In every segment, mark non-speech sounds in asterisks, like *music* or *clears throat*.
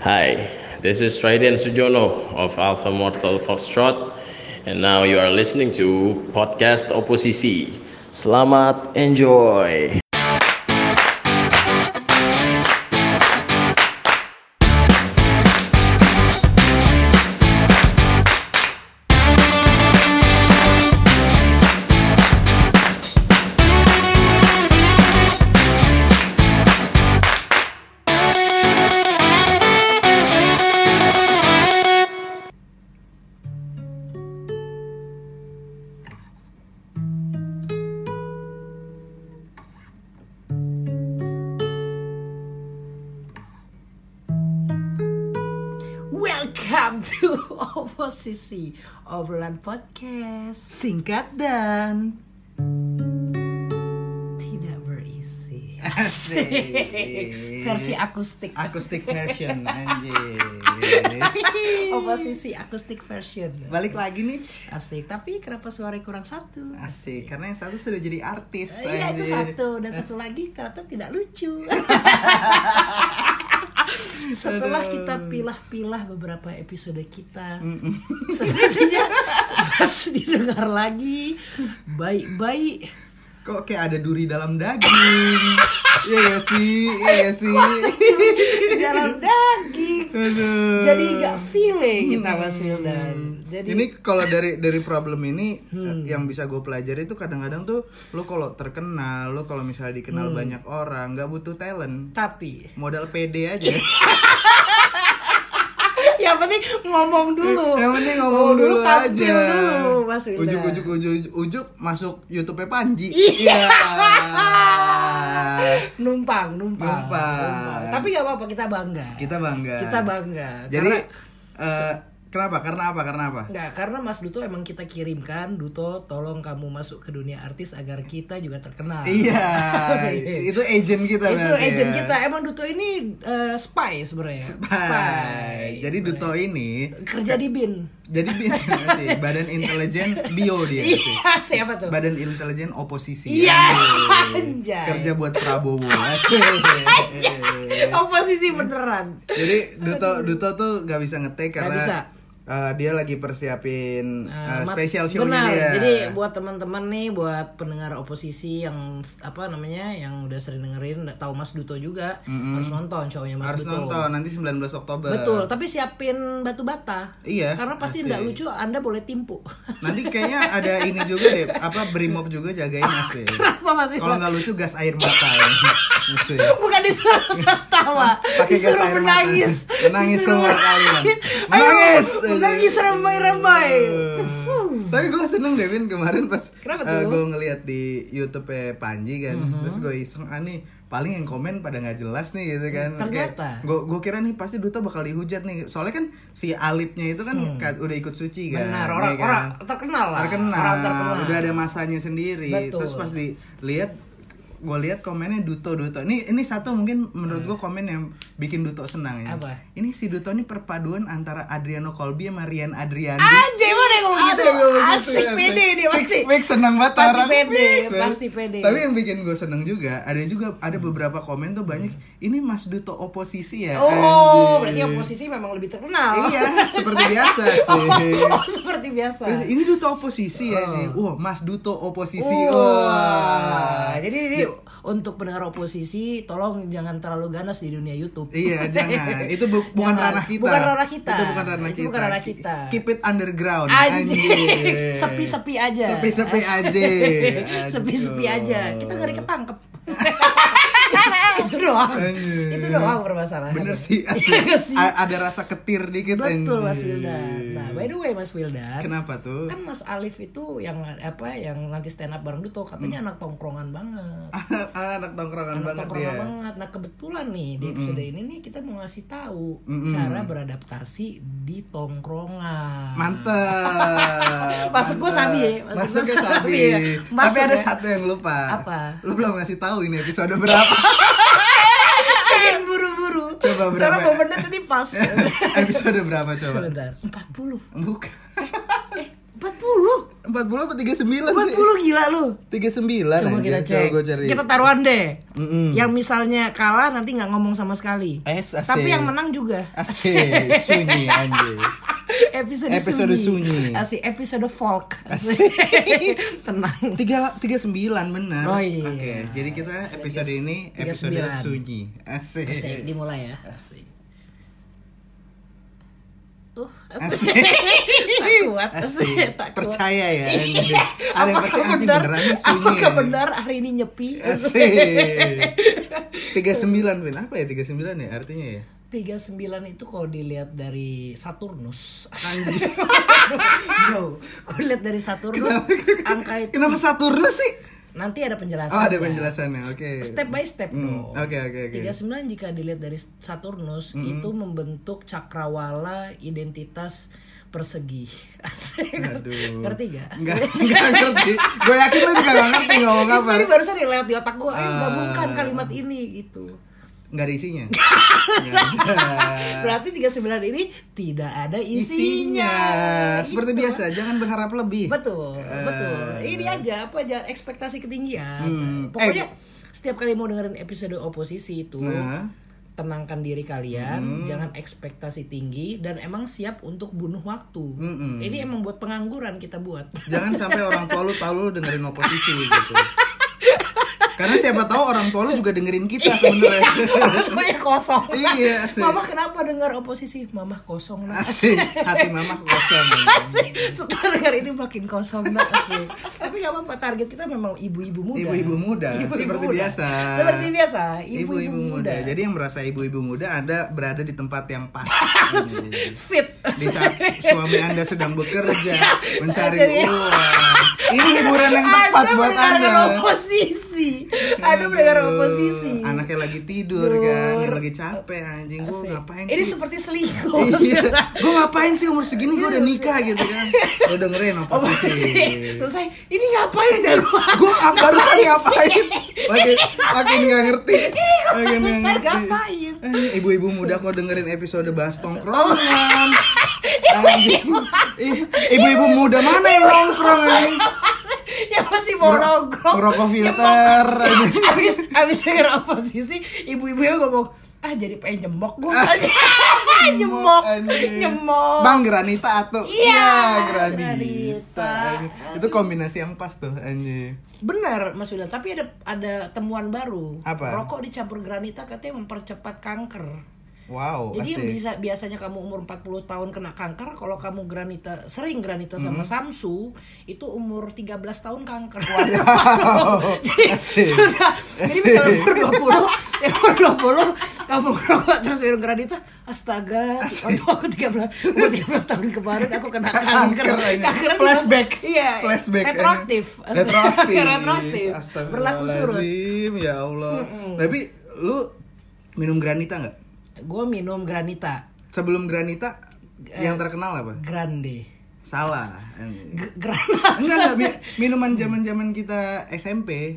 Hi, this is Raiden Sujono of Alpha Mortal Foxtrot, and now you are listening to podcast Oposisi. Selamat enjoy. Oposisi Obrolan Podcast. Singkat dan Tidak berisi. Asik. *laughs* Versi akustik. Acoustic version *laughs* anjir. Oposisi akustik version? Balik lagi nih. Asik, tapi kenapa suaranya kurang satu? Asik, karena yang satu sudah jadi artis Iya itu satu. Dan satu lagi ternyata tidak lucu *laughs* Setelah kita pilah-pilah beberapa episode kita *laughs* Sepertinya pas didengar lagi Baik-baik Kok kayak ada duri dalam daging? Iya gak sih, iya gak sih? Di dalam daging. Aduh. Jadi nggak feeling kita Mas Wildan. Jadi ini kalau dari dari problem ini yang bisa gue pelajari itu kadang-kadang tuh lo kalau terkenal lo kalau misalnya dikenal banyak orang nggak butuh talent. Tapi modal pede aja *laughs* penting ngomong dulu. yang penting ngomong dulu, tampil aja dulu Mas Wildan. ujuk ujuk ujuk ujuk masuk YouTube Panji Iya. Iya. numpang, numpang, Numpang. Tapi nggak apa-apa kita bangga. kita bangga Kita bangga. jadi Karena- eh, kenapa? Karena apa? Karena apa? Enggak, karena Mas Duto emang kita kirimkan. Duto tolong kamu masuk ke dunia artis agar kita juga terkenal. iya *laughs* itu agent kita itu berarti agent ya. kita. Emang Duto ini eh, spy sebenarnya. Spy. jadi Duto ini kerja di bin. Jadi bin *laughs* sih badan intelijen bio dia sih iya siapa tuh? Badan intelijen oposisi. Iya, Anjay. kerja buat Prabowo. *laughs* Oposisi beneran. Jadi Duto Duto tuh gak bisa ngetek karena bisa. Uh, dia lagi persiapin uh, Nah, mat- spesial show benar dia. jadi buat teman-teman nih buat pendengar oposisi yang apa namanya yang udah sering dengerin tahu Mas Duto juga harus nonton shownya Mas harus Duto nonton nanti 19 Oktober. betul tapi siapin batu bata Iya, karena pasti nggak lucu anda boleh timpu *laughs* Nanti kayaknya ada ini juga deh, apa Brimob juga jagain asli. kenapa Mas Kalau nggak lucu gas air mata. ya. Bukan disuruh *laughs* tertawa disuruh menangis Menangis semua kalian. Ayo, Menangis. Menangis ramai-ramai Tapi gue seneng deh Vin kemarin pas Kenapa tuh? gue ngeliat di YouTube Panji kan, Mhm. terus gue iseng ah nih paling yang komen pada nggak jelas nih gitu kan. Ternyata. gue gue kira nih pasti Duto bakal dihujat nih. Soalnya kan si Alipnya itu kan ka- udah ikut suci kan. Hmm. Benar, ya orang- kan? orang terkenal lah. Terkenal. Orang terkenal. Udah ada masanya sendiri. Betul. Terus pas dilihat gue lihat komennya Duto Duto ini ini satu mungkin menurut gue komen yang bikin Duto senang ya Hmm. Apa? ini si Duto ini perpaduan antara Adriano Colby sama Rian Adriani Anjay, mana yang ngomong gitu? Gitu, Asik pede dia Fix, pasti. Fix senang banget Pasti pede, pasti pede. Tapi yang bikin gue seneng juga, ada juga ada beberapa komen tuh banyak. Ini Mas Duto oposisi ya. Oh, berarti oposisi memang lebih terkenal. Iya, seperti *laughs* biasa sih. Oh, seperti biasa. Ini Duto oposisi ya. nih. Wah, Mas Duto oposisi. Wah. jadi ini untuk pendengar oposisi, tolong jangan terlalu ganas di dunia YouTube. Iya, *laughs* jangan. Itu bu- bukan Jangan. ranah kita. Bukan ranah kita. Itu bukan ranah Itu kita. bukan ranah kita. Keep it underground. Sepi-sepi aja. Sepi-sepi aja. *laughs* Sepi-sepi aja. Kita nggak ketangkep. *laughs* *laughs* itu doang. Anjing. Itu doang permasalahan. Bener sih, *laughs* asli. Iya ada rasa ketir dikit Betul Mas anjing. Wildan. Nah, by the way Mas Wildan. Kenapa tuh? Kan Mas Alif itu yang apa yang nanti stand up bareng Duto katanya anak tongkrongan banget. anak, anak tongkrongan anak banget tongkrongan dia. banget. Nah kebetulan nih di episode ini nih kita mau ngasih tahu cara beradaptasi di tongkrongan. Mantep. *laughs* Masuk mantep. sabi ya, masuk sabi. ya. Tapi ada ya. satu yang lupa. Apa? Lu belum ngasih tahu ini episode berapa. Pengen buru-buru. Coba berapa? Soalnya momennya tadi pas. *laughs* episode berapa coba? Sebentar. 40. Bukan. Eh, 40. 40 apa 39 sih? 40 gila lu. 39 Coba kita cek. Coba gua cari. Kita taruhan deh. Mm-mm. Yang misalnya kalah nanti nggak ngomong sama sekali. Es, asik. Tapi yang menang juga. Asik, sunyi anjir. Episode, Episode sunyi. sunyi. Asik, episode folk. Asik. *laughs* Tenang. Tiga, 39 bener Oh, iya. Oke, jadi kita episode ini episode 39. sunyi Asik Asik, dimulai ya. Asik Uh, Asik. *laughs* tak kuat, Asik. asik, tak kuat. Percaya ya. Iya. Ada yang Apakah percaya benar? beneran sunyi Apakah ya. benar hari ini nyepi? Asik *laughs* 39 Vin, apa ya 39 ya artinya ya? 39 itu kalau dilihat dari Saturnus. *laughs* Jauh. Kalau dilihat dari Saturnus, angka itu Kenapa Saturnus sih? nanti ada penjelasan. Oh ada penjelasannya, oke Step by step Hmm, dong. Oke oke oke 39 jika dilihat dari Saturnus itu membentuk cakrawala identitas persegi. *laughs* Asik. Aduh. Ngerti gak? Enggak, enggak ngerti Gue yakin lo juga gak ngerti ngomong apa Ini barusan nih lewat di otak gue, ayo Ah. gabungkan kalimat ini gitu. Enggak ada isinya Nggak. *laughs* Berarti 39 ini tidak ada isinya. Isinya Seperti Gitu. biasa, jangan berharap lebih Betul, Eh. betul. Ini aja apa jangan ekspektasi ketinggian. Hmm, Pokoknya eh. setiap kali mau dengerin episode oposisi itu Nah. tenangkan diri kalian, Hmm. jangan ekspektasi tinggi dan emang siap untuk bunuh waktu. Mm-mm. Ini emang buat pengangguran kita buat. Jangan sampai orang tua lu tahu lu dengerin oposisi gitu. *laughs* Karena siapa tahu orang tua lu juga dengerin kita sebenarnya. Tuanya kosong. Iya, *laughs* asik. Mama kenapa dengar oposisi? Mama kosong nak. Asik, hati mama kosong. *laughs* Asik. Setelah dengar ini makin kosong. Asik. Tapi gak apa-apa target kita memang ibu-ibu muda. Ibu-ibu muda, seperti biasa. Seperti biasa, Ibu-ibu muda. Jadi yang merasa ibu-ibu muda Anda berada di tempat yang pas. *laughs* fit. di saat suami Anda sedang bekerja, mencari uang. Ini hiburan yang tepat buat Anda. oposisi. *laughs* Anda mendengar Aduh, oposisi. Anaknya lagi tidur kan, Dur. lagi capek anjing. Gue ngapain Ini sih? seperti selingkuh. *laughs* iya, gue ngapain sih umur segini? Gue udah nikah gitu kan? Lo dengerin Oposisi. Selesai. Ini ngapain dah gua? Gue barusan ngapain? Makin, makin gak ngerti. Makin gak Barusan ngerti. Ngapain? Eh, Ibu-ibu muda kok dengerin episode bahas tongkrongan? *laughs* Ih, Ibu-ibu muda mana yang nongkrong anjing? Yang masih mau nongkrong. ngerokok filter, mau- *laughs* anjing. abis abis denger oposisi ibu-ibu yang ngomong ah jadi pengen nyemok gue nyemok *laughs* anjing. nyemok Bang Granita atau Iya, Granita, Granita. anjing. Itu kombinasi yang pas tuh anjing benar Mas William tapi ada ada temuan baru Apa? rokok dicampur granita katanya mempercepat kanker Wow, Jadi yang asik. bisa biasanya kamu umur 40 tahun kena kanker, kalau kamu granita sering granita sama Samsu, itu umur 13 tahun kanker. *laughs* *laughs* jadi Asik. sudah. Jadi misalnya umur 20, *laughs* ya umur 20 kamu ngerokok terus minum granita, astaga, waktu aku 13 umur 13 tahun kemarin aku kena kanker. Kanker Flashback. Iya. Flashback. Retroaktif. Retroaktif. Retroaktif. Berlaku surut. Ya Allah. Tapi lu minum granita nggak? Gue minum granita Sebelum granita yang terkenal apa? grande. Salah. G- granat. Enggak enggak mi- minuman zaman-zaman kita SMP.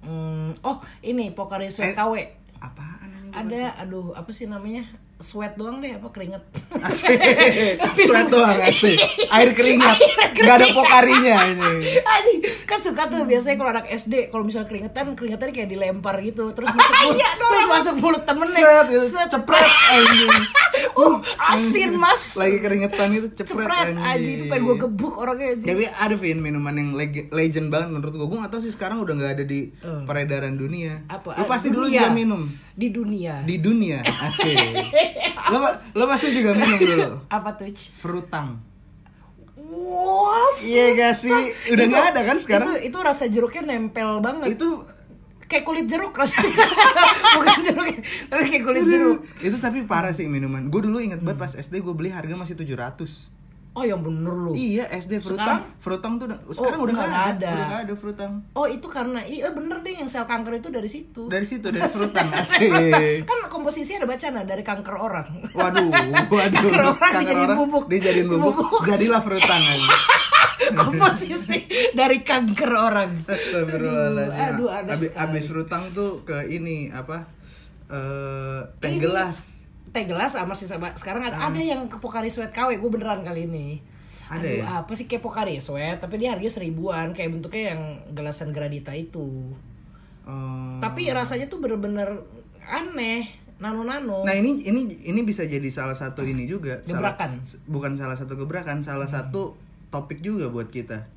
Hmm, oh ini Pocari Eh, Sweat KW. Apaan anjing? Ada, aduh apa sih namanya? Sweat doang deh, apa keringet? Asik. *laughs* Sweat doang asik. Air keringat. Enggak ada pokarinya ini. Anjing, kan suka tuh biasanya kalau anak SD kalau misalnya keringetan, keringetan kayak dilempar gitu, terus masuk *laughs* mulut, terus masuk mulut temennya. Set, gitu. Set. cepret anjing. *laughs* Uh, asin mas. Lagi keringetan itu cepret, Cepret anjing itu pengen gue gebuk orangnya. Tapi ada Vin minuman yang leg- legend banget menurut gua. Gua gak tahu sih sekarang udah nggak ada di peredaran dunia. Apa? Lu pasti dulu Dunia. juga minum Di dunia. di dunia. Asik. Lo, lo pasti juga minum dulu. Apa tuh? Frutang. Wah, Iya gak sih? Udah Itu- nggak ada kan sekarang? Itu, itu rasa jeruknya nempel banget. Itu kayak kulit jeruk rasanya. *laughs* Bukan jeruk, tapi kayak kulit jeruk. itu tapi parah sih minuman. Gue dulu inget banget pas SD gue beli harga masih 700 Oh yang bener lu. Iya SD frutang, frutang tuh udah, sekarang udah udah nggak ada. ada. udah nggak ada frutang. Oh itu karena iya bener deh yang sel kanker itu dari situ. Dari situ dari *laughs* frutang asik. Kan komposisi ada bacaan dari kanker orang. Waduh, waduh, *laughs* Kanker orang kanker dijadiin orang bubuk. dijadiin bubuk, Bubuk. jadilah frutang aja. *laughs* komposisi dari kanker orang. Astagfirullahaladzim. Aduh, aneh abis, abis frutang tuh ke ini apa? Eh, teh gelas. Teh gelas sama sih sama sekarang ada, ada yang ke Pocari Sweat KW gue beneran kali ini. Ada Aduh, ya? apa sih kepo kari sweat tapi dia harganya seribuan kayak bentuknya yang gelasan granita itu Oh. tapi rasanya tuh bener-bener aneh nano-nano Nah ini ini ini bisa jadi salah satu ini juga. Salah- Gebrakan. bukan salah satu gebrakan, salah satu topik juga buat kita.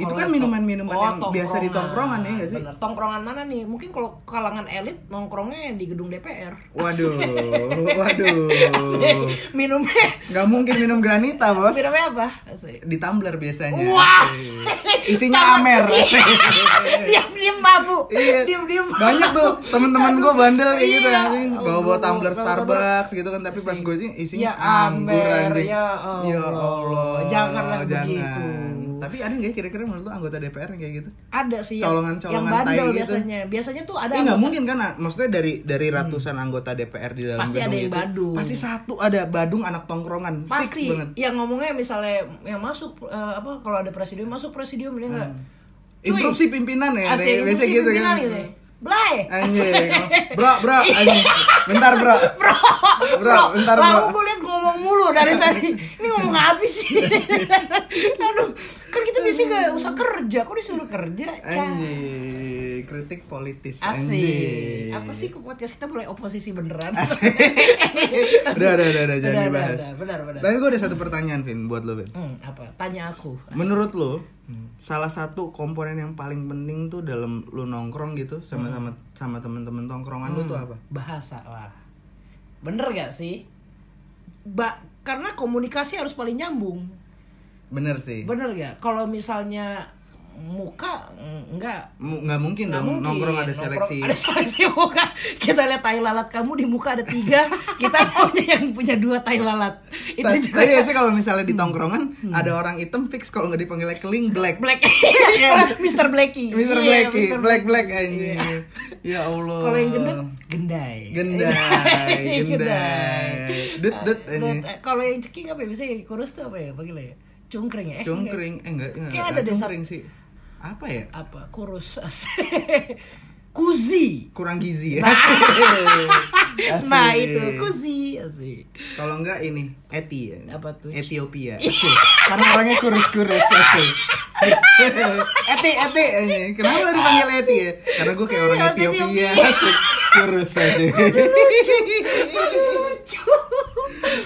Itu kan minuman-minuman Oh, yang biasa di tongkrongan ya nggak sih? Bener. Tongkrongan mana nih? Mungkin kalau kalangan elit nongkrongnya di gedung DPR. Waduh, *laughs* waduh. Asik. Minumnya Nggak mungkin minum granita bos. minumnya apa? Asik. Di tumbler biasanya. Wah. Isinya amer. Diam-diam *laughs* mabuk. Iya. Diam-diam. Banyak tuh temen-temen gue bandel kayak gitu Iya. Oh, Bawa-bawa bawa- tumbler Starbucks gitu kan tapi pas gue ini isinya Ya anggur amer, anjing. ya Allah. Ya Allah. Janganlah begitu. Tapi ada nggak ya kira-kira menurut lu anggota DPR yang kayak gitu? Ada sih yang, Colongan-colongan yang bandel tai gitu. biasanya. Biasanya tuh ada Iya nggak mungkin kan? Maksudnya dari dari ratusan anggota DPR di dalam Pasti ada yang itu, badung. Pasti satu ada badung anak tongkrongan. pasti Fix banget. yang ngomongnya misalnya yang masuk eh, apa kalau ada presidium masuk presidium ini enggak Cuy. Instruksi pimpinan ya, asik biasa gitu pimpinan kan. gitu ya. Blay Anjing. *laughs* Bro, bro, anjing. Bentar, bro. *laughs* bro Bro, bentar, bro. Lalu gue liat ngomong mulu dari tadi ini ngomong apa sih *laughs* aduh kan kita biasanya gak usah kerja kok disuruh kerja. Anjing, kritik politis. asik Anjing. apa sih podcast kita mulai oposisi beneran Asik. udah, udah, udah, udah, jangan dibahas. benar, benar. Tapi gue ada satu pertanyaan, Vin, buat lo, Vin. hmm, apa tanya aku Menurut lo, Hmm. salah satu komponen yang paling penting tuh dalam lu nongkrong gitu sama sama sama temen-temen tongkrongan lu tuh apa? bahasa lah bener gak sih ba karena komunikasi harus paling nyambung Bener sih. bener gak kalau misalnya muka enggak Mu- nggak mungkin nggak dong mungkin. nongkrong ada Nongkrong seleksi. ada seleksi muka kita lihat tai lalat kamu di muka ada tiga kita *laughs* maunya yang punya dua tai lalat itu Ta- juga Tapi biasanya kalau misalnya di tongkrongan ada orang hitam fix kalau nggak dipanggil keling black. black *laughs* Iya. *laughs* Mr. Blackie Mr. Iya, Blackie, Mr. black black Blackie. aja. Ya Allah. kalau yang gendut gendai Gendai, gendai. Dut, dut, Dut, anjing. eh, kalau yang ceking apa ya biasanya kurus tuh apa ya panggilnya ya cungkring ya eh, Cungkring, eh enggak, enggak, Kayak enggak ada cungkring sih. Apa ya? apa kurus *laughs* kuzi Kurang gizi ya. Nah. *laughs* Asik. nah itu kuzi asik Kalau enggak ini Eti ya. Apa tuh? Ethiopia. *laughs* Asik. Karena orangnya kurus-kurus asik. Eti, Eti. Kenapa lu dipanggil Eti ya? Karena gue kayak orang Ethiopia. Ethiopia. Asik. Kurus aja. lucu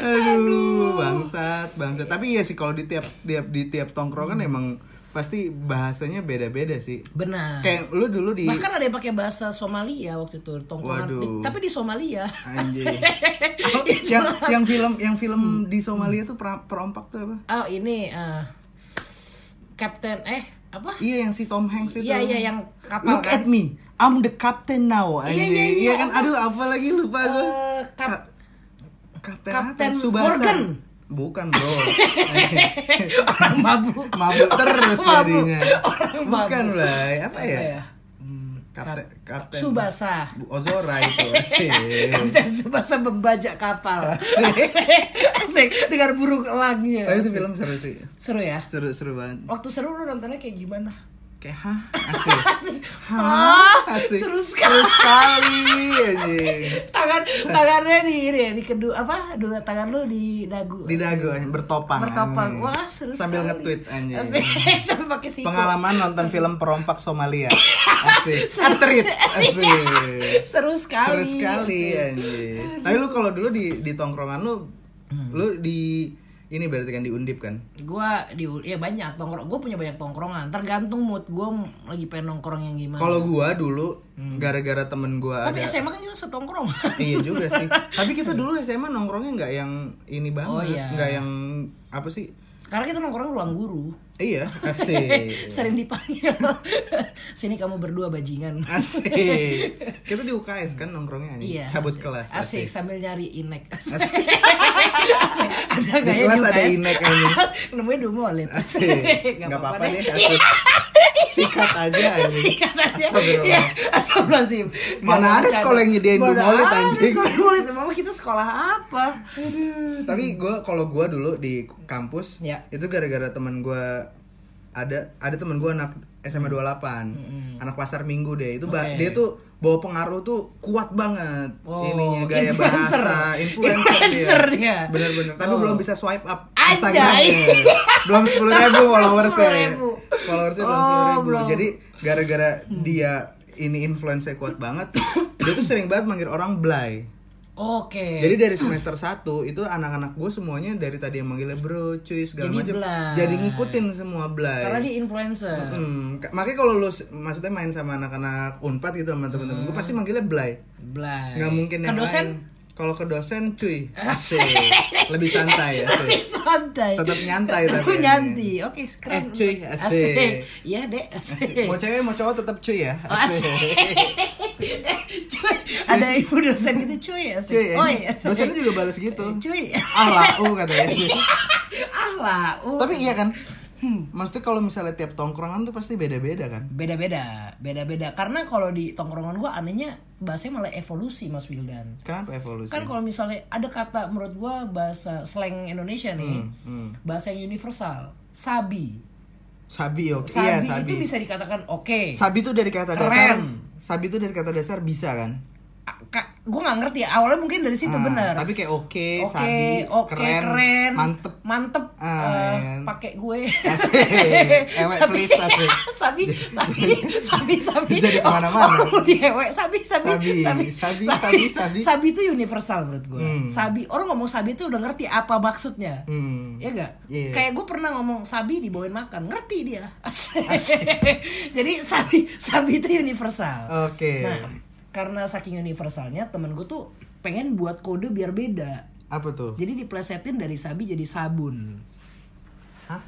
Aduh, bangsat, bangsat. Tapi iya sih kalau di tiap tiap di tiap tongkrongan emang pasti bahasanya beda-beda sih. benar Kayak lu dulu di bahkan ada yang pakai bahasa Somalia waktu itu tongkrongan Waduh. Di- tapi di Somalia anjing. *laughs* Ya, yang yang film yang film di Somalia tuh per- perompak tuh apa? oh ini eh Captain eh apa Iya yang si Tom Hanks itu. Iya, iya, yang kapal, Look kan? at me. I'm the captain now. Iya, Anjing. iya, iya. kan aduh apa lagi lupa gue. Eh, Kap- Kapten, Kapten? Subasa. Morgan. Bukan, Bro. *laughs* orang mabuk Mabuk terus Mabuk. jadinya. orang Bukan mabuk. lah, apa ya? Hmm, Kapten Kap- Kapten Subasa Ozora itu asik. *laughs* Kapten Subasa membajak kapal Asik *laughs* Dengan burung elangnya Tapi itu Asik. film seru sih. Seru ya Seru seru banget. Waktu seru lu nontonnya kayak gimana? Kayak hah? Asik. *laughs* Hah? Asik. Seru sekali. Seru sekali anjing. *laughs* Tangan tangannya di ini ya, di kedua apa? Dua tangan lu di dagu. Di dagu anjing, bertopang. Bertopang. anjing. Wah, seru Sambil sekali. nge-tweet anjing. *laughs* Pakai. Pengalaman nonton film perompak Somalia. Asik. Atrit. Asik. Seru sekali. Seru sekali anjing. Tapi lu kalau dulu di di tongkrongan lu Hmm. lu di ini berarti kan di Undip kan? Gua di ya banyak tongkrong. Gua punya banyak tongkrongan. Tergantung mood gua lagi pengen nongkrong yang gimana. Kalau gua dulu gara-gara temen gua Hmm. Tapi ada SMA kan kita setongkrong. *laughs* Iya juga sih. Tapi kita dulu SMA nongkrongnya nggak yang ini banget, Oh, iya. nggak yang apa sih? Karena kita nongkrong ruang guru. Iya, asik. *laughs* Sering dipanggil. *laughs* Sini kamu berdua bajingan. Asik. *laughs* Kita di UKS kan nongkrongnya nih. Iya. Cabut asik. kelas. Asik, sambil nyari inek. Asik. Asik. ada Di gak ya kelas di ada UKS? inek aja. Namanya dumolit. Asik. Gak apa-apa deh, asik. Sikat aja anjing. Sikat aja. Ya, astagfirullahaladzim. Mana ada sekolah yang nyediain Mana dumolit, ada anjing. sekolah dumolit. Emang kita sekolah apa? Tapi gua kalau gua dulu di kampus, Ya. itu gara-gara temen gua ada ada temen gua anak SMA 28. Anak pasar Minggu deh. Itu Oke. dia tuh bawa pengaruh tuh kuat banget Oh, ininya gaya influencer. bahasa influencer, Influencer dia. bener-bener tapi Oh. belum bisa swipe up Instagramnya. belum sepuluh ribu *laughs* followersnya. 10.000. Followersnya belum Oh, sepuluh ribu. belum. Jadi gara-gara dia ini influence kuat banget, dia tuh sering banget manggil orang Blay. Oke. Jadi dari semester 1 itu anak-anak gue semuanya dari tadi yang manggilnya bro, cuy segala Jadi macam. Blay. Jadi ngikutin semua Blay. karena dia influencer. Hmm, ka- makanya kalau lu maksudnya main sama anak-anak Unpad gitu sama temen-temen gue pasti manggilnya Blay. Blay. Nggak mungkin Ke yang dosen? lain. Kalau ke dosen cuy, asik. Lebih santai *laughs* ya, Lebih santai. Tetap nyantai tapi. Tetap nyanti. Oke, keren. Eh, cuy, asik. Iya, Dek, asik. Asik. Mau cewek mau cowok tetap cuy ya. Oh, asik. Cuy, ada ibu dosen gitu cuy asik. Cuy, oh, eh, iya, dosennya juga balas gitu. Cuy. Ah lau katanya. ah lah. *laughs* uh. Tapi iya kan, maksudnya kalau misalnya tiap tongkrongan tuh pasti beda-beda kan. beda-beda, beda-beda. Karena kalau di tongkrongan gua anehnya bahasanya malah evolusi Mas Wildan. Kenapa evolusi? Kan kalau misalnya ada kata menurut gua bahasa slang Indonesia nih, hmm. bahasa yang universal, sabi. Sabi oke. Sabi, Iya, sabi. itu bisa dikatakan oke. Sabi itu dari kata Keren. dasar. Sabi itu dari kata dasar bisa kan? Gue nggak ngerti awalnya mungkin dari situ Ah, bener. Tapi kayak oke, Oke, sabi, oke, keren, mantep. mantep. Ah, eh, iya. pakai gue. Asik. *laughs* Please, asik. *laughs* sabi, sabi, sabi, sabi. Jadi ke mana-mana. Oh, di ewek, sabi, sabi, Sabi, sabi, sabi, sabi. Sabi itu universal menurut gue. Hmm. Sabi, orang ngomong sabi itu udah ngerti apa maksudnya. Hmm. Ya gak? Iya. Kayak gue pernah ngomong sabi dibawain makan, ngerti dia. *laughs* Jadi sabi, sabi itu universal. Oke. Nah, karena saking universalnya temen gue tuh pengen buat kode biar beda. Apa tuh? Jadi diplesetin dari sabi jadi sabun. Hah?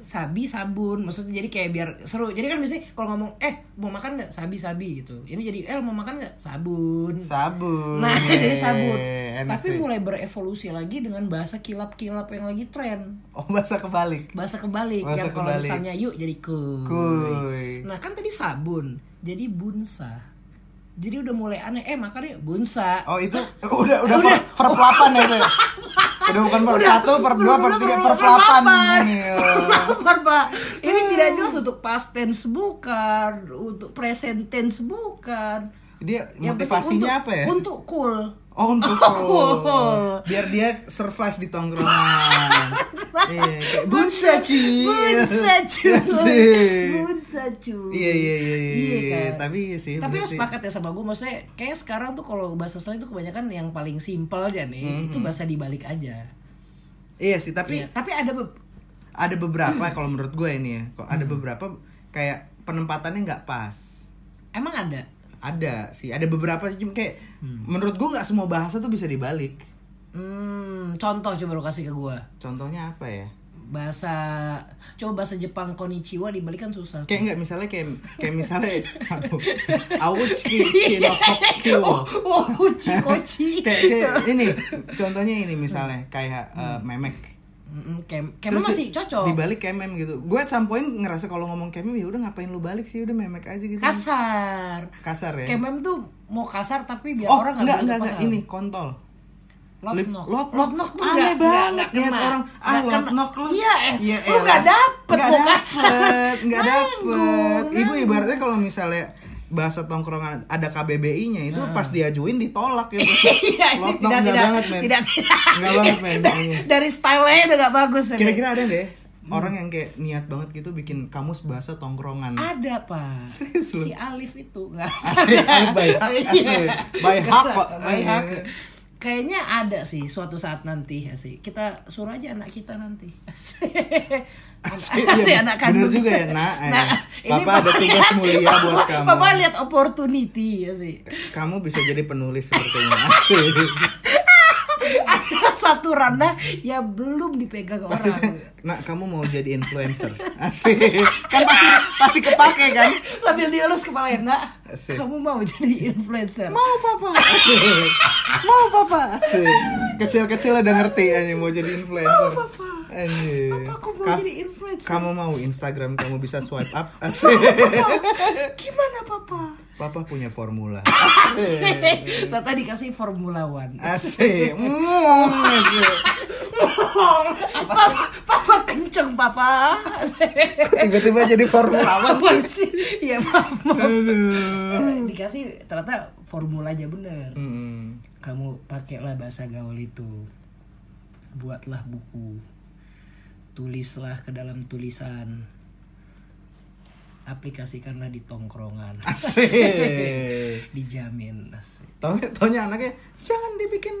Sabi sabun, maksudnya jadi kayak biar seru. Jadi kan mesti kalau ngomong eh mau makan nggak sabi sabi gitu. Ini jadi eh mau makan nggak sabun. Sabun. Nah *laughs* jadi sabun. Eh, enak Tapi sih. mulai berevolusi lagi dengan bahasa kilap-kilap yang lagi tren. Oh, bahasa kebalik. Bahasa kebalik Bahasa yang kalau misalnya yuk jadi kuy. Kuy. Nah kan tadi sabun, jadi bunsa. Jadi udah mulai aneh, eh makannya bunsa. Oh, itu *laughs* udah udah verb verb 8 ya itu. *laughs* Udah bukan verb 1, verb 2, verb 3, verb 8 ini. *laughs* Ini tidak jelas untuk past tense bukan, untuk present tense bukan. Dia motivasinya untuk- apa ya? Untuk cool. Oh untuk cool. *laughs* Biar dia survive di tongkrongan. *laughs* Iya, kayak bunsa cuy. Bunsa *laughs* cuy. Asik. Bunsa cuy. Iya iya iya iya. kan? Tapi iya sih. Tapi sih. sepakat ya sama gue maksudnya kayak sekarang tuh kalau bahasa slang itu kebanyakan yang paling simple aja nih, Hmm, itu bahasa dibalik aja. Iya sih, tapi Iya, tapi ada be- ada beberapa *clears throat* kalau menurut gue ini ya. Kok Hmm. ada beberapa kayak penempatannya nggak pas. emang ada. Ada sih, ada beberapa sih cuma kayak Hmm. menurut gue nggak semua bahasa tuh bisa dibalik. Hmm, contoh coba lu kasih ke gue. Contohnya apa ya? Bahasa coba bahasa Jepang konnichiwa dibalik kan susah. Kayak nggak misalnya kayak kayak misalnya *laughs* aduh awuchi kinokokyo. *laughs* Oh, oh, koci. kayak, kayak ini contohnya ini misalnya kayak eh, memek Mm, kem, Terus masih di- cocok. dibalik kemem gitu. Gue at some point ngerasa kalau ngomong kemem ya udah ngapain lu balik sih? Udah memek aja gitu. Kasar. kasar ya? Kemem tuh mau kasar tapi biar oh orang enggak enggak ini kontol. Lotnok. lot- Lotnok tuh aneh banget kena. orang. Ah kena. lotnok lu. Iya, eh, Iya, lu dapet nggak mau kasar. dapet nggak dapet. Nanggung, ibu ibaratnya kalau misalnya bahasa tongkrongan ada KBBI-nya itu pas diajuin ditolak gitu *laughs* Iya, ini lotnok tidak, nggak tidak, banget men Tidak, tidak. banget men. Dari stylenya udah gak bagus. ini. kira-kira ada deh orang yang kayak niat banget gitu bikin kamus bahasa tongkrongan ada pak Serius lu? si Alif itu nggak Asik, Alif hak, Iya. asik. By hak, Pak. By hak. Kayaknya ada sih suatu saat nanti ya sih kita suruh aja anak kita nanti. *laughs* Asik. Iya, anak bener kandung. juga ya, nak. *laughs* Eh, Papa ada tugas lihat- mulia buat *laughs* kamu. Papa lihat opportunity ya sih kamu bisa jadi penulis sepertinya. Ada satu ranah yang belum dipegang pasti orang. nak kamu mau jadi influencer. Asik. Kan pasti pasti kepake kan? Sambil dielus kepala ya nak Asik. kamu mau jadi influencer? Mau papa. Asik. Mau papa. Asik. Kecil kecil udah ngerti aja mau jadi influencer. Mau, Papa. Anjir. Papa, aku mau Ka- jadi influencer. kamu mau Instagram kamu bisa swipe up. Asik. Gimana papa? Papa punya formula. Tata dikasih Formula One. Asik. *laughs* Mm, asik. Papa, papa kenceng papa. Tiba-tiba jadi formula one Apa sih? Iya maaf, maaf. aduh *laughs* Dikasih ternyata formulanya bener Mm-mm. Kamu pakailah bahasa gaul itu Buatlah buku tulislah ke dalam tulisan aplikasikanlah di tongkrongan Asik. *laughs* dijamin asik. Tau taunya anaknya jangan dibikin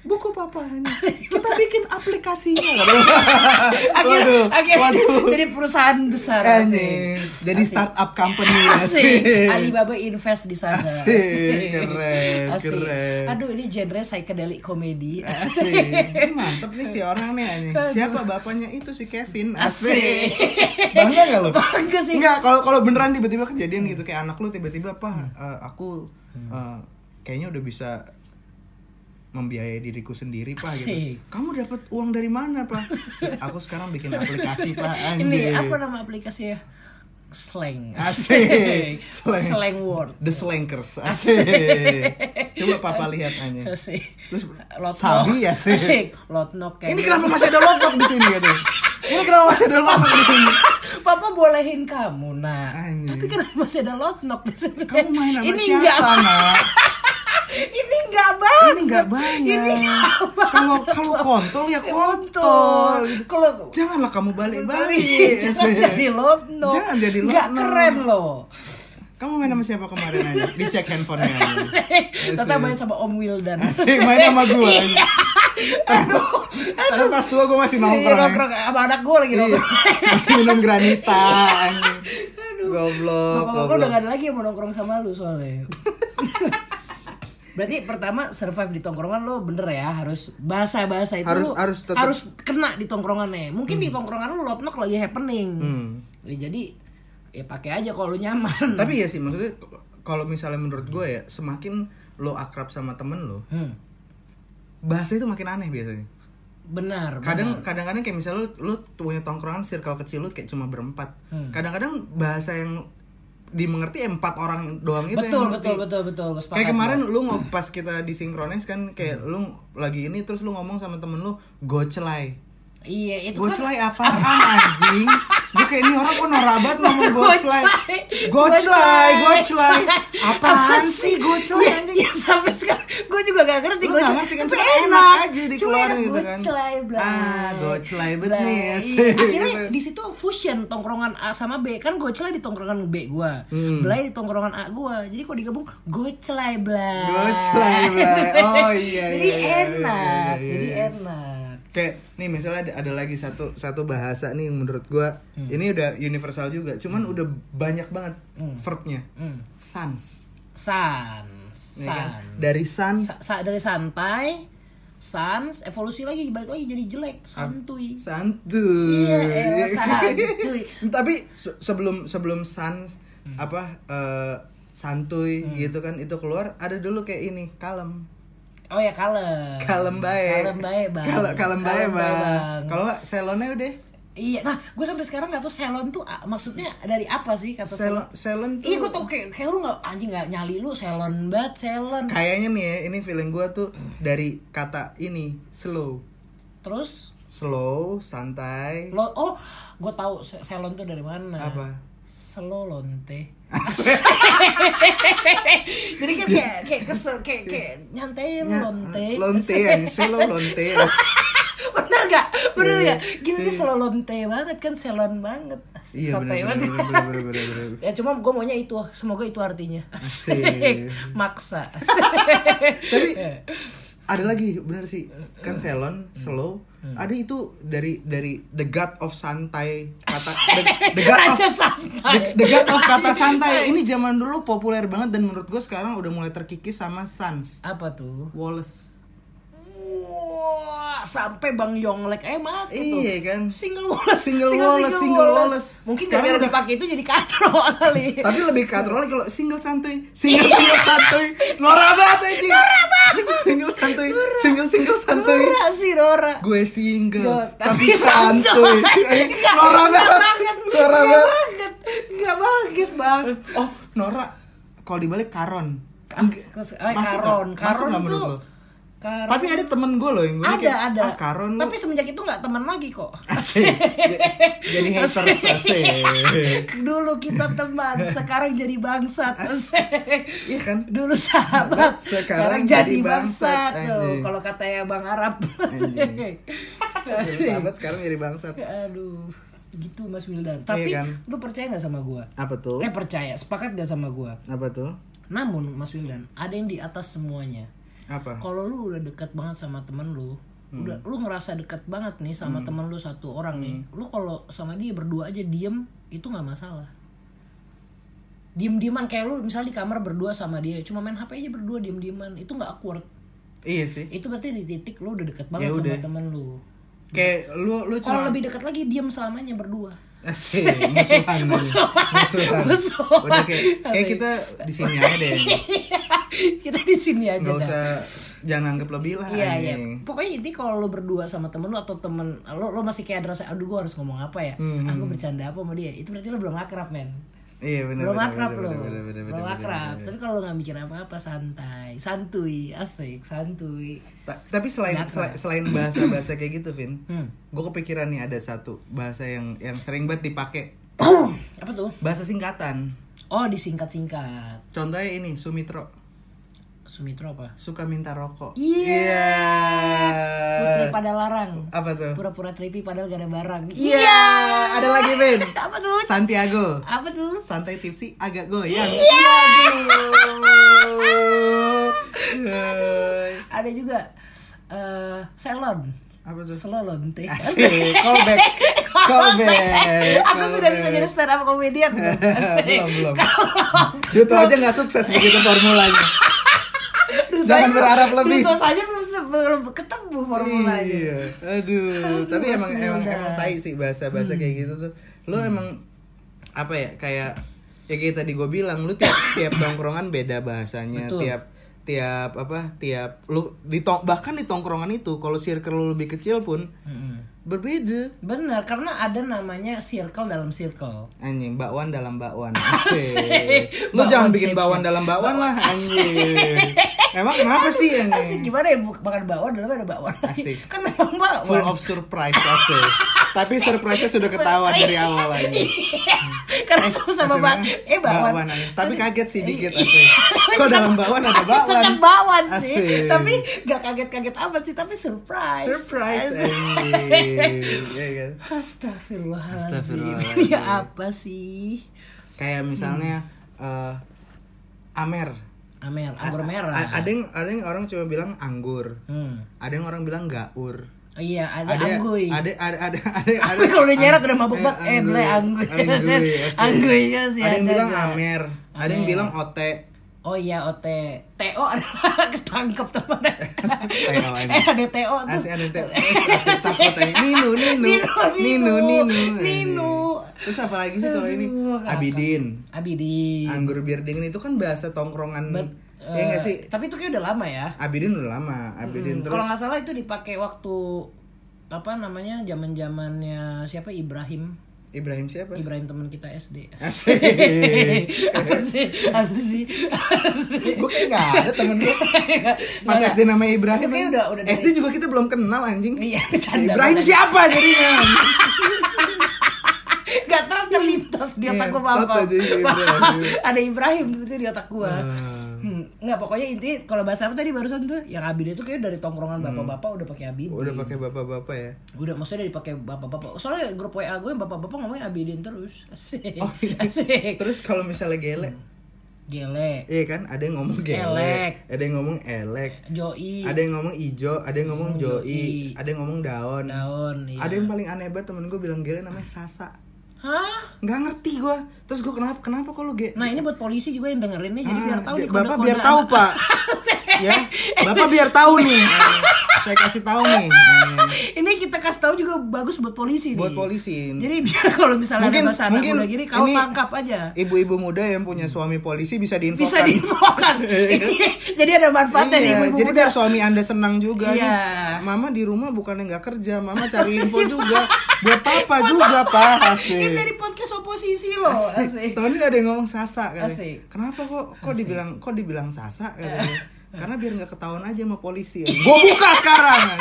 buku papanya. *laughs* Kita bikin aplikasinya. *laughs* akhir, Waduh, akhir waduh. jadi perusahaan besar. Jadi Asik. startup company *laughs* Asik. asik. Alibaba invest di sana. Asik. Keren, Asik. keren. Aduh, ini genre psychedelic comedy. Asik. Ini mantep nih si orang nih anjing. Siapa bapaknya itu si Kevin? Asik. Asik. Bangga gak lo? Bangga sih. Enggak, kalau kalau beneran tiba-tiba kejadian gitu kayak anak lu tiba-tiba apa aku eh, kayaknya udah bisa membiayai diriku sendiri pak gitu. Asik. Kamu dapat uang dari mana pak? *laughs* aku sekarang bikin aplikasi pak. Ini apa nama aplikasinya? Slang. Asik. *laughs* Slang. Slang word. The Slankers. Asik. Coba papa lihat aja. Asik. Terus Lot Sabi ya sih. Asik. Lot knock kayak Ini gitu. kenapa masih ada lotok di sini gitu? Ini kenapa masih ada lotok di sini? *laughs* Papa bolehin kamu, nak. Anjing. Tapi kenapa masih ada lot knock di sini? Kamu main sama ini siapa, enggak, nak? ini enggak banget. Ini nggak banyak. Ini nggak Kalau kalau kontol ya kontol. Kalau Janganlah kamu balik-balik. Jangan Asik. jadi lot knock. Jangan jadi lot Nggak keren loh. Kamu main sama siapa kemarin aja? Dicek handphonenya. Tetap *laughs* main sama Om Wildan. Asik main sama gue. Karena pas tua gue masih Iya, nongkrong. nongkrong sama anak gue lagi Iya, nongkrong. masih minum granita anjing. *laughs* Goblok, Bapak-bapak udah gak ada lagi yang mau nongkrong sama lu soalnya. Berarti pertama survive di tongkrongan lo bener ya harus bahasa-bahasa itu Harus- lu harus tetep- harus kena di tongkrongannya. Mungkin di tongkrongan lu lot knock lagi happening. Hmm. Ya, jadi ya pakai aja kalau lu nyaman. Tapi ya sih maksudnya kalau misalnya menurut gue ya semakin lo akrab sama temen lo, Hmm, bahasa itu makin aneh biasanya. benar. Kadang benar. kadang-kadang kayak misalnya lu, lu punya tongkrongan circle kecil lu kayak cuma berempat. Hmm. Kadang-kadang bahasa yang dimengerti empat orang doang itu betul, yang ngerti. betul betul betul betul Kayak kemarin lu pas kita disinkronis kan kayak lu lagi ini terus lu ngomong sama temen lu gocelai. Iya itu kan Gocelai apaan anjing? Gue kayak ini orang kok norabat ngomong gocelai. Gocelai. Gocelai, gocelai. Apa Apaan sih gocelai anjing? Ya sampai sekarang gue juga gak ngerti Lu nggak ngerti kan, cuma enak aja dikeluarin gitu kan. Gocelai blay. Ah, gocelai bet nih, Iya. Akhirnya di situ fusion tongkrongan A sama B kan gocelai di tongkrongan B gua. Hmm. Blay di tongkrongan A gua. Jadi kok digabung gocelai blay. Gocelai, blay. Oh, iya, *laughs* Jadi iya, iya, enak. iya, iya, Jadi iya. enak. Kayak nih misalnya ada, ada lagi satu satu bahasa nih menurut gua Hmm. ini udah universal juga, cuman udah banyak banget verbnya. Hmm. Sans. Sans. Kan? Sans. Dari sans Sa- sa- dari santai sans evolusi lagi balik lagi jadi jelek santuy santuy. Iya, elah, santuy. *laughs* Tapi se- sebelum sebelum sans Hmm. apa eh, santuy gitu kan itu keluar ada dulu kayak ini kalem. Oh ya kalem Kalem bae. kalem bae bang Kalem kalem bae, Bang. Kalau enggak selonnya udah. iya nah gue sampai sekarang nggak tahu selon tuh ah, maksudnya dari apa sih kata selon Selon selon tuh iya gue tau kayak kayak lu nggak anjing nggak nyali lu selon banget selon Kayaknya nih ya, ini feeling gua tuh dari kata ini slow. terus Slow, santai. lo oh gue tahu se- selon tuh dari mana Apa? Selo lonte. Jadi kan kayak kayak kesel kayak kayak nyantai Ya, lonte. Lonte ya, selo *laughs* lonte. Bener gak? Bener Iya. gak? Gila dia selo lonte banget kan selon banget. Iya benar. *laughs* Ya cuma gue maunya itu, semoga itu artinya. Asik. *laughs* Maksa. Tapi ada lagi bener sih kan salon slow ada itu dari dari the god of santai kata *laughs* the, the god of santai. the, the god of kata *laughs* santai. ini zaman dulu populer banget dan menurut gue sekarang udah mulai terkikis sama Sans. Apa tuh? Wallace Wah, sampai Bang Yonglek eh mati tuh. iya kan? Single Wallace, Single Wallace, single Wallace. Mungkin Sekarang udah- dipakai itu jadi katro *laughs* kali. tapi lebih katro lagi kalau single santuy single single santuy. Nora banget anjing. Single santuy single single santuy. Nora sih Nora. gue single Yo, tapi santuy. *laughs* Nggak, Nora banget. Nora banget. banget. Nggak banget, Bang. oh Nora kalau dibalik Karon. Karon, Masuk Karon menurut tuh. Lo? Karon. Tapi ada temen gue loh yang gue ada kayak, ada. ah, Karon lu Tapi semenjak itu nggak teman lagi kok. *laughs* asik jadi haters asik Dulu kita teman, *laughs* sekarang jadi bangsat. Asik. iya kan Dulu sahabat, Sekarang sekarang, jadi bangsat, bangsat. Tuh, anjing. kalau katanya Bang Arab. *laughs* Sahabat sekarang jadi bangsat. Aduh, gitu Mas Wildan. Tapi kan? lu percaya nggak sama gua? Apa tuh? Eh percaya, sepakat gak sama gua? Apa tuh? Namun Mas Wildan, ada yang di atas semuanya. Apa? Kalau lu udah dekat banget sama temen lu, Hmm. udah lu ngerasa dekat banget nih sama temen lu satu orang nih, Hmm. lu kalau sama dia berdua aja diem itu nggak masalah. Diem-dieman kayak lu misalnya di kamar berdua sama dia, cuma main HP aja berdua diem-dieman, itu nggak awkward. Iya sih. Itu berarti di titik lu udah deket banget Ya sama temen lu. Kayak lu lu Kalau cuma lebih dekat lagi diem selamanya berdua. Asik, musuhan. *laughs* Musuhan. Musuhan. Musuhan. Udah kayak kayak kita di sini aja deh. *laughs* *laughs* Kita di sini aja Nggak usah jangan anggap lebih lah Iya iya. Pokoknya inti kalau lu berdua sama temen lu atau temen lo lo masih kayak rasa aduh gua harus ngomong apa ya? Hmm, Ah gua bercanda apa sama dia? Itu berarti lu belum akrab men. Iya benar. belum akrab lo. Belum akrab. Tapi kalau lu nggak mikir apa-apa santai, santuy, asik, santuy. Ta- Tapi selain akrab. selain bahasa-bahasa kayak gitu, Vin, *clears throat* Hmm. gue kepikiran nih ada satu bahasa yang yang sering banget dipakai *clears throat* apa tuh? bahasa singkatan. Oh disingkat-singkat. Contohnya ini Sumitro Sumitro apa? suka minta rokok. Iya. Putri Iya. pada larang. Apa tuh? Pura-pura tripi padahal gak ada barang. Iya. Ada lagi, Vin. Apa tuh? Santiago. Apa tuh? Santai tipsi agak goyang. Iya. Iya. Ada juga eh salon. Apa tuh? Selolon teh. Asik, callback. Callback. Aku sudah bisa jadi stand up comedian. *laughs* belum, belum. Duto aja nggak sukses begitu formulanya. Jangan berharap lebih. Duto saja belum belum ketemu formulanya. Iya. Aduh, tapi Mas emang emang Wildan. emang tai sih bahasa-bahasa kayak gitu tuh. Lu emang apa ya kayak ya kayak tadi gue bilang lu tiap tiap tongkrongan beda bahasanya, Betul. tiap tiap apa tiap lu di bahkan di tongkrongan itu kalau circle lu lebih kecil pun Mm-mm. Berbeda. Benar, karena ada namanya circle dalam circle. Anjing, bakwan dalam bakwan. *laughs* Asik. Lu jangan bikin bakwan dalam bakwan lah anjing. Emang kenapa sih Asik anjing? gimana ya bu- makan bakwan dalam ada bakwan. Asik. *laughs* Kan memang bakwan. Full of surprise asik. Tapi surprise-nya sudah ketahuan dari awal aja. Karena sama-sama Asik, bak kan? eh bakwan. anjing. Tapi kaget sih dikit asik. *laughs* Kok dalam bakwan ada bakwan? Tetap bakwan sih. Asik. Tapi gak kaget-kaget amat sih, tapi surprise. Surprise. Iya kan? Astagfirullahaladzim. Ya apa sih? Kayak misalnya eh, Amer. Amer, anggur merah. Ada yang ada yang orang cuma bilang anggur. Hmm. Ada yang orang bilang gaur. Oh iya, ada, ada angguy. ada ada ada ada *laughs* ada kalau udah nyeret udah mabuk eh, banget, eh belai angguy. angguy kan sih. Ada yang ada bilang amer ada yang bilang ote Oh iya OT TO *laughs* adalah ketangkep teman. *laughs* TO. Eh ada TO tuh. Asik ada yang asik takut Nino, ninu Nino, ninu. Nino. terus apa lagi sih kalau ini? Abidin. Abidin. Anggur bir dingin itu kan bahasa tongkrongan Bet- ya nggak eh, sih? Tapi itu kayak udah lama ya? Abidin udah lama abidin Hmm, terus. Kalau nggak salah itu dipakai waktu apa namanya zaman zamannya siapa? Ibrahim. Ibrahim siapa? Ibrahim teman kita SD Asik. *laughs* apa sih apa sih gue kayak nggak ada temen gue *laughs* pas Nggak, SD namanya Ibrahim kayak udah- udah dari- SD juga kita belum kenal anjing. Iya, bercanda, Ibrahim bercanda. siapa jadinya? *laughs* Gak tau terlintas di otak Iya, gue apa Ibrahim. Ada Ibrahim gitu di otak gue Ah. Hmm, nggak pokoknya inti kalau bahasa apa tadi barusan tuh yang Abidin itu kayak dari tongkrongan bapak-bapak udah pakai. Hmm. udah pakai bapak-bapak ya Udah maksudnya dari pakai bapak-bapak. Soalnya grup WA gue yang bapak-bapak ngomongnya Abidin terus. Asik. Oh. Asik. terus kalau misalnya gele Gele. iya kan ada yang ngomong gele Elek. ada yang ngomong elek Joi. ada yang ngomong ijo ada yang ngomong Ngomong joi joi. ada yang ngomong daun daun. Iya. ada yang paling aneh banget temen gue bilang gele namanya sasa Hah? nggak ngerti gue terus gue kenapa kenapa kok lu ge Nah ini buat polisi juga yang dengerin nih jadi Ah, biar tahu nih bapak biar tahu anak- pak *laughs* ya bapak biar tahu nih Eh, saya kasih tahu nih Eh, Ini kita kasih tahu juga bagus buat polisi buat nih. polisi Jadi biar *laughs* kalau misalnya Mungkin- ada bahasa anak mungkin muda gini kau tangkap aja. ibu-ibu muda yang punya suami polisi bisa diinfokan Bisa diinfokan. *laughs* Ini- jadi ada manfaatnya nih Iya, ibu-ibu jadi muda. biar suami anda senang juga Iya. nih. Mama di rumah bukannya nggak kerja, mama cari info juga. Buat papa juga pak. Ini Asik. dari podcast oposisi loh. Asik. Temen gak ada yang ngomong sasa. Asik. Kenapa kok kok dibilang kok dibilang sasa katanya? Karena biar nggak ketahuan aja sama polisi. Ya. Gua buka sekarang. *laughs*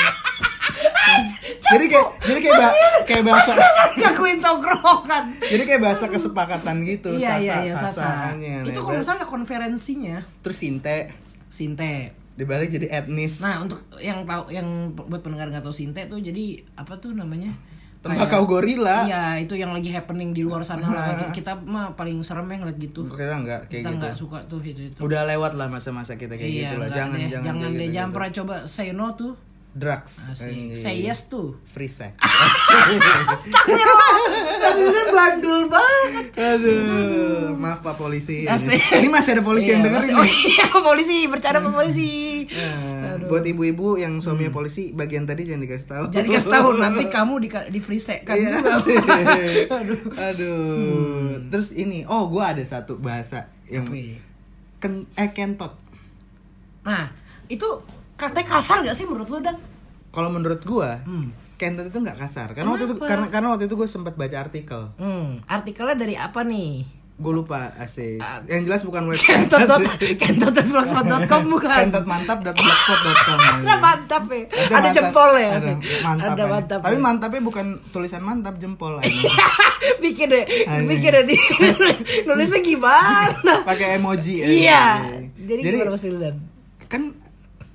jadi kayak jadi kayak ba- kayak bahasa Ngakuin tongkrongan. jadi kayak bahasa kesepakatan gitu. Iya sasa, iya iya sasa, sasa. anjing, Itu kalau misalnya konferensinya Terus sinte Sinte. dibalik jadi etnis Nah, untuk yang tahu yang buat pendengar nggak tahu Sinte tuh jadi apa tuh namanya? Tembakau gorila Iya, itu yang lagi happening di luar sana lah. *laughs* Kita mah paling serem yang ngeliat gitu. kita nggak kayak Kita gitu nggak suka tuh itu itu. udah lewat lah masa-masa kita kayak iya, gitu lah jangan deh, jangan jangan deh, gitu, jangan gitu. pernah coba say no tuh. Drugs Asik. Say yes tuh. free sex Bener *laughs* bandul banget. aduh maaf pak polisi Asik. ini masih ada polisi yang Iya, dengerin masih- Oh iya, Pak polisi, bercanda Pak polisi. Nah, buat ibu-ibu yang suaminya polisi bagian tadi jangan dikasih tahu Hmm. Jangan dikasih tahu *laughs* nanti kamu di di free sex kan. Iya. *laughs* Aduh. aduh Hmm. terus ini oh gua ada satu bahasa yang ken eh kentot Nah, itu katanya kasar gak sih menurut lu dan? kalau menurut gua Hmm. kentot itu nggak kasar karena waktu itu Kenapa? karena karena waktu itu gue sempat baca artikel Hmm, artikelnya dari apa nih? gue lupa asik Ah. yang jelas bukan website kentot.blogspot.com bukan? kentotmantap.blogspot.com Ada mantap ya. Ada, jempol ya. ada mantap, Ada mantap. tapi ya. mantapnya bukan tulisan mantap jempol aja. *laughs* bikin deh, Aneh. bikin deh di nulisnya gimana? pakai emoji aja. Iya. Jadi, jadi gimana Mas Wildan? kan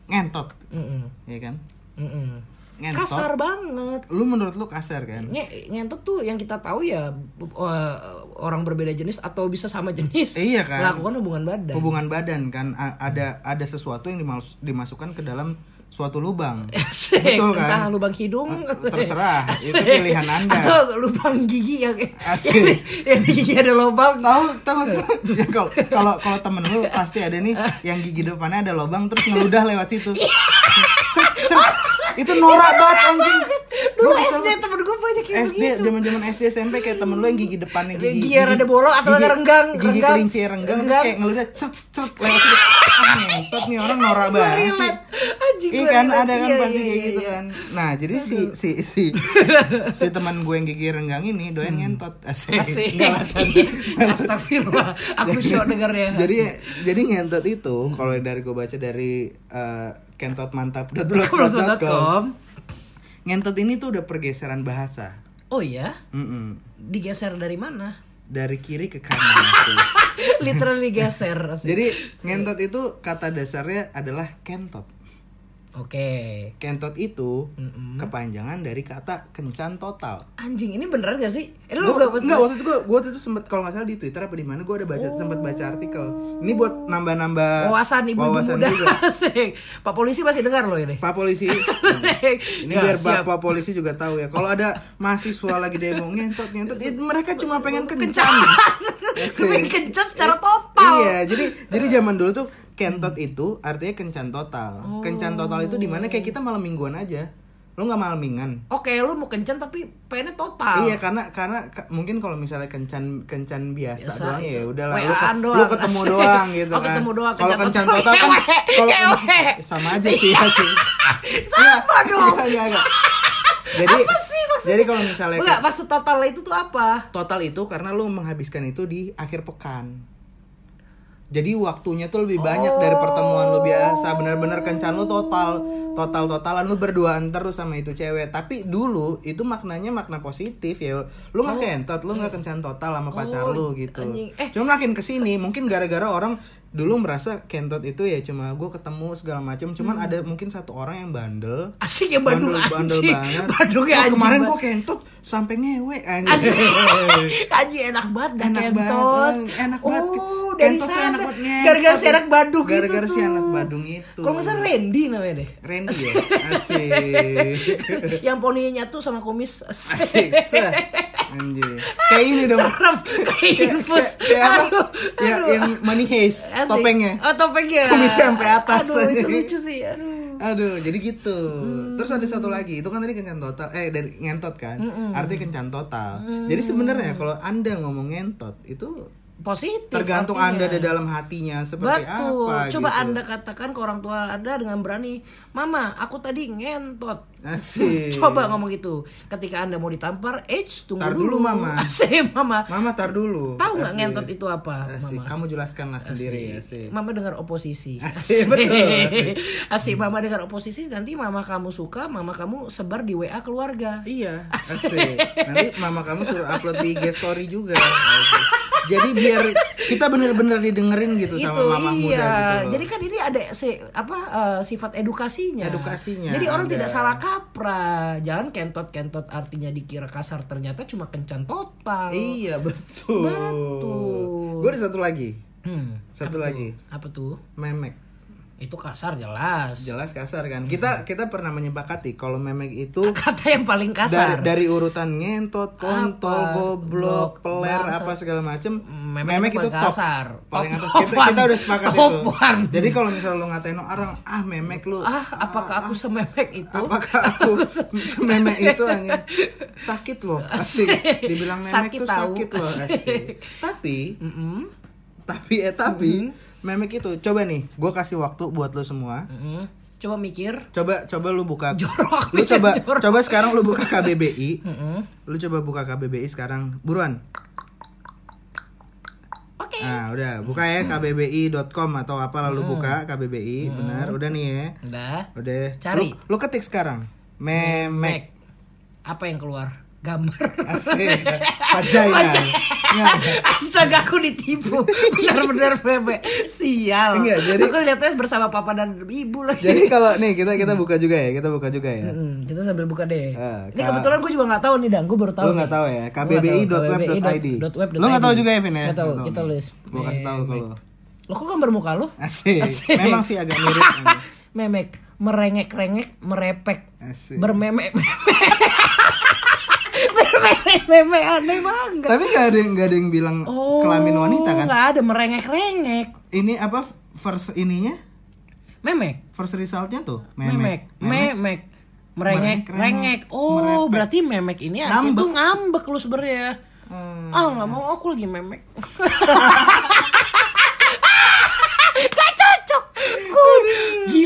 ngentot Mm-mm. ya kan Mm-mm. Ngentot. Kasar banget. lu menurut lu kasar kan Nge ngentot tuh yang kita tahu ya uh, orang berbeda jenis atau bisa sama jenis Iya kan? melakukan hubungan badan. hubungan badan kan a- ada ada sesuatu yang dimas- dimasukkan ke dalam suatu lubang *laughs* Asik. Betul kan? Entah lubang hidung Ah, terserah. Itu Asik. pilihan Anda. Atau lubang gigi yang Asik. yang, yang gigi ada lubang. tahu tahu? Ya, kalau kalau kalau temen lu pasti ada nih yang gigi depannya ada lubang terus ngeludah lewat situ Cet, cet. itu norak banget anjing Dulu kesel SD temen gue banyak yang SD begitu. zaman zaman SD SMP kayak temen lu yang gigi depannya gigi Gigi yang rada bolong atau gigi- renggang, gigi renggang. kelinci renggang, terus Renggang. kayak ngeludah cet cet lewat situ ah nih orang norak banget sih. Anjing Iya kan relate. ada kan Iya, pasti iya, kayak iya, gitu iya. kan. Nah, jadi si si si *laughs* si teman gue yang gigi renggang ini doyan ngentot. Asik. Hmm. Asik. *laughs* *laughs* Astagfirullah. Aku syok dengarnya. jadi jadi ngentot itu kalau dari gue baca dari uh, kentotmantap.blogspot.com Blogspot.com. ngentot ini tuh udah pergeseran bahasa. Oh iya, Mm-mm. digeser dari mana? Dari kiri ke kanan. Literally geser. jadi ngentot itu kata dasarnya adalah kentot. Oke. Kentot itu Mm-mm. kepanjangan dari kata kencan total. Anjing ini beneran gak sih? Eh, lu Gua, gak enggak waktu itu gue gue waktu itu sempet kalau nggak salah di Twitter apa di mana gue ada baca sempet baca artikel ini buat nambah-nambah wawasan ibu-ibu wawasan muda. juga. *laughs* Pak polisi masih dengar loh ini. Pak polisi *laughs* ini Ya, biar siap. bapak polisi juga tahu ya kalau ada mahasiswa lagi demo ngentot ngentot ya mereka cuma pengen kencan. Kepengen *laughs* kencan secara total. iya jadi jadi zaman dulu tuh kentot itu artinya kencan total kencan total itu di mana kayak kita malam mingguan aja lo nggak malamingan Oke, lu mau kencan tapi pengennya total. Iya karena karena ka- mungkin kalau misalnya kencan kencan biasa, Biasa, doang ya udahlah lu, doang, lu ketemu *laughs* doang gitu Oh, kan. ketemu doang, Kalau kencan total. total kan *laughs* kalau sama aja sih ya sih. *laughs* Sama dong. Iya, iya, iya. Jadi Apa sih maksudnya? jadi kalau misalnya Enggak, maksud total itu tuh apa? total itu karena lu menghabiskan itu di akhir pekan. Jadi waktunya tuh lebih banyak dari pertemuan lu biasa. Benar-benar kencan lu total, total totalan lu berduaan terus sama itu cewek. Tapi dulu itu maknanya makna positif ya. Lu nggak kentot, lu nggak kencan total sama pacar Oh, lu gitu. anjing. Eh. Cuma makin ke sini mungkin gara-gara orang dulu merasa kentot itu ya cuma gue ketemu segala macam. Cuman Hmm. ada mungkin satu orang yang bandel. Asik ya Bandung bandel, bandel anjing. banget. Bandung ya anjing. kemarin banget. gue kentot sampai ngewe anjing. Asik. *laughs* Anjing enak banget gak Enak kentot. banget, enak banget. Oh, dari Kentot tuh sana. banget. Gara-gara si anak Badung itu Gara-gara si tuh. anak Badung itu. Kalau nggak salah Randy namanya deh. Randy ya? *laughs* Asik. Yang poninya nyatu sama kumis. Asik. *laughs* seh. Anjir. Kayak ini dong. Kayak infus. Kayak- kayak Ya, yang money haze, Asik. topengnya. Oh, topengnya. *laughs* Kumisnya sampai atas. Aduh, itu lucu sih. Aduh. Aduh, jadi gitu. Hmm. Terus ada satu lagi, itu kan tadi kencan total, eh dari ngentot kan, artinya kencan total. Jadi sebenarnya kalau anda ngomong ngentot itu Positif. tergantung artinya. anda di dalam hatinya seperti Betul. apa. Coba gitu. Anda katakan ke orang tua Anda dengan berani, "Mama, aku tadi ngentot." Asik. *laughs* Coba ngomong gitu. Ketika Anda mau ditampar, "Eh, tunggu Tar dulu." dulu, Mama. *laughs* Asik, Mama. Mama tar dulu. Tahu nggak Asik. ngentot itu apa, Asik. Mama? Kamu jelaskanlah sendiri. Asik. Asik. Mama dengar oposisi. *laughs* Asik, betul, asik. Asik, Mama dengar oposisi nanti Mama kamu suka, Mama kamu sebar di WA keluarga. Iya, asik. Nanti mama kamu suruh upload di IG story juga. Asik. Jadi biar kita bener-bener didengerin gitu sama mama iya. muda gitu loh. Jadi kan ini ada si, apa eh, sifat edukasinya. Edukasinya Jadi orang ada. tidak salah kaprah. Jangan kentot-kentot artinya dikira kasar ternyata cuma kencan total. Iya betul. Betul. Gue ada satu lagi. Hmm, Satu apa lagi. tuh? Apa tuh? Memek. Itu kasar jelas. Jelas kasar kan. Kita kita pernah menyepakati kalau memek itu *laughs* Kata yang paling dari kasar. dari urutan ngentot, kontol, goblok, Blok, peler bangsat. apa segala macem. Memek Memek, itu itu top. kasar. Paling Top- atas. Kita, kita udah sepakat itu. Topan. Jadi kalau misalnya lu ngatain orang, ah memek lu. ah, apakah aku sememek itu? Apakah *laughs* aku memek itu hanya sakit loh *laughs* asik dibilang memek Sakit tahu. sakit loh asik tapi Mm-mm. tapi eh tapi memek itu coba nih gue kasih waktu buat lo semua Mm-mm. Coba mikir. coba coba lu buka Jorok, lu coba *laughs* jorok. coba sekarang lu buka KBBI Mm-mm. lu coba buka KBBI sekarang buruan Oke. nah udah buka ya kbbi.com atau apa lalu buka KBBI benar udah nih ya Udah. udah Cari. lu, lu ketik sekarang memek Mek. Apa yang keluar? Gambar. asik Nggak, Astaga aku ditipu Benar-benar bebek Sial Enggak, jadi- Aku lihatnya bersama papa dan ibu lagi Jadi kalau nih kita kita buka juga ya, kita buka juga ya. Mm, Kita sambil buka deh Ah, Ini kebetulan gue juga gak tahu nih Dan Gue baru tahu nggak tahu ya? Nggak tahu. kbbi.web.id. KBBI.web.id. Lu nggak tahu juga ya, Vin ya? Nggak tahu, Nggak kita tulis Gua kasih tahu ke lu. Lo kok gambar muka lu? Asik. Asik. Memang sih agak mirip. *laughs* Memek Merengek-rengek Merepek Asik. Bermemek Bermemek aneh banget Tapi nggak ada yang nggak ada yang bilang kelamin wanita kan? Oh, nggak ada merengek-rengek Ini apa first ininya? Memek First resultnya tuh Memek, memek. memek, merengek, Merengek, rengek. Oh, merepek. berarti memek ini Ngambek. tuh ngambek lu sebenarnya. Hmm. Ah, nggak mau aku lagi memek. *laughs* Gak cocok. Gue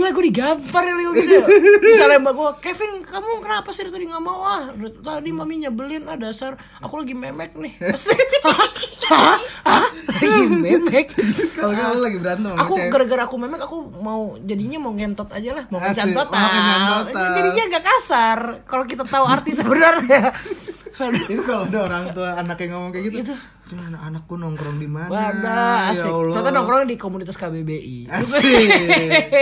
gila gue digampar ya Leo gitu. Misalnya mbak gue, Kevin kamu kenapa sih tadi nggak mau ah? Tadi mami nyebelin ah dasar. Aku lagi memek nih. *laughs* Hah? Hah? Hah? Lagi memek. Kalau lu lagi berantem Aku gara-gara aku memek aku mau jadinya mau ngentot aja lah mau Asik. kencan Mau total. kencan total. Jadinya gak kasar kalau kita tahu arti *laughs* sebenarnya. Itu kalau ada orang tua anak yang ngomong kayak gitu. Itu. "Ini anak-anakku nongkrong di mana? Wadah, Ya asik. Allah. Contoh nongkrong di komunitas KBBI. Asik.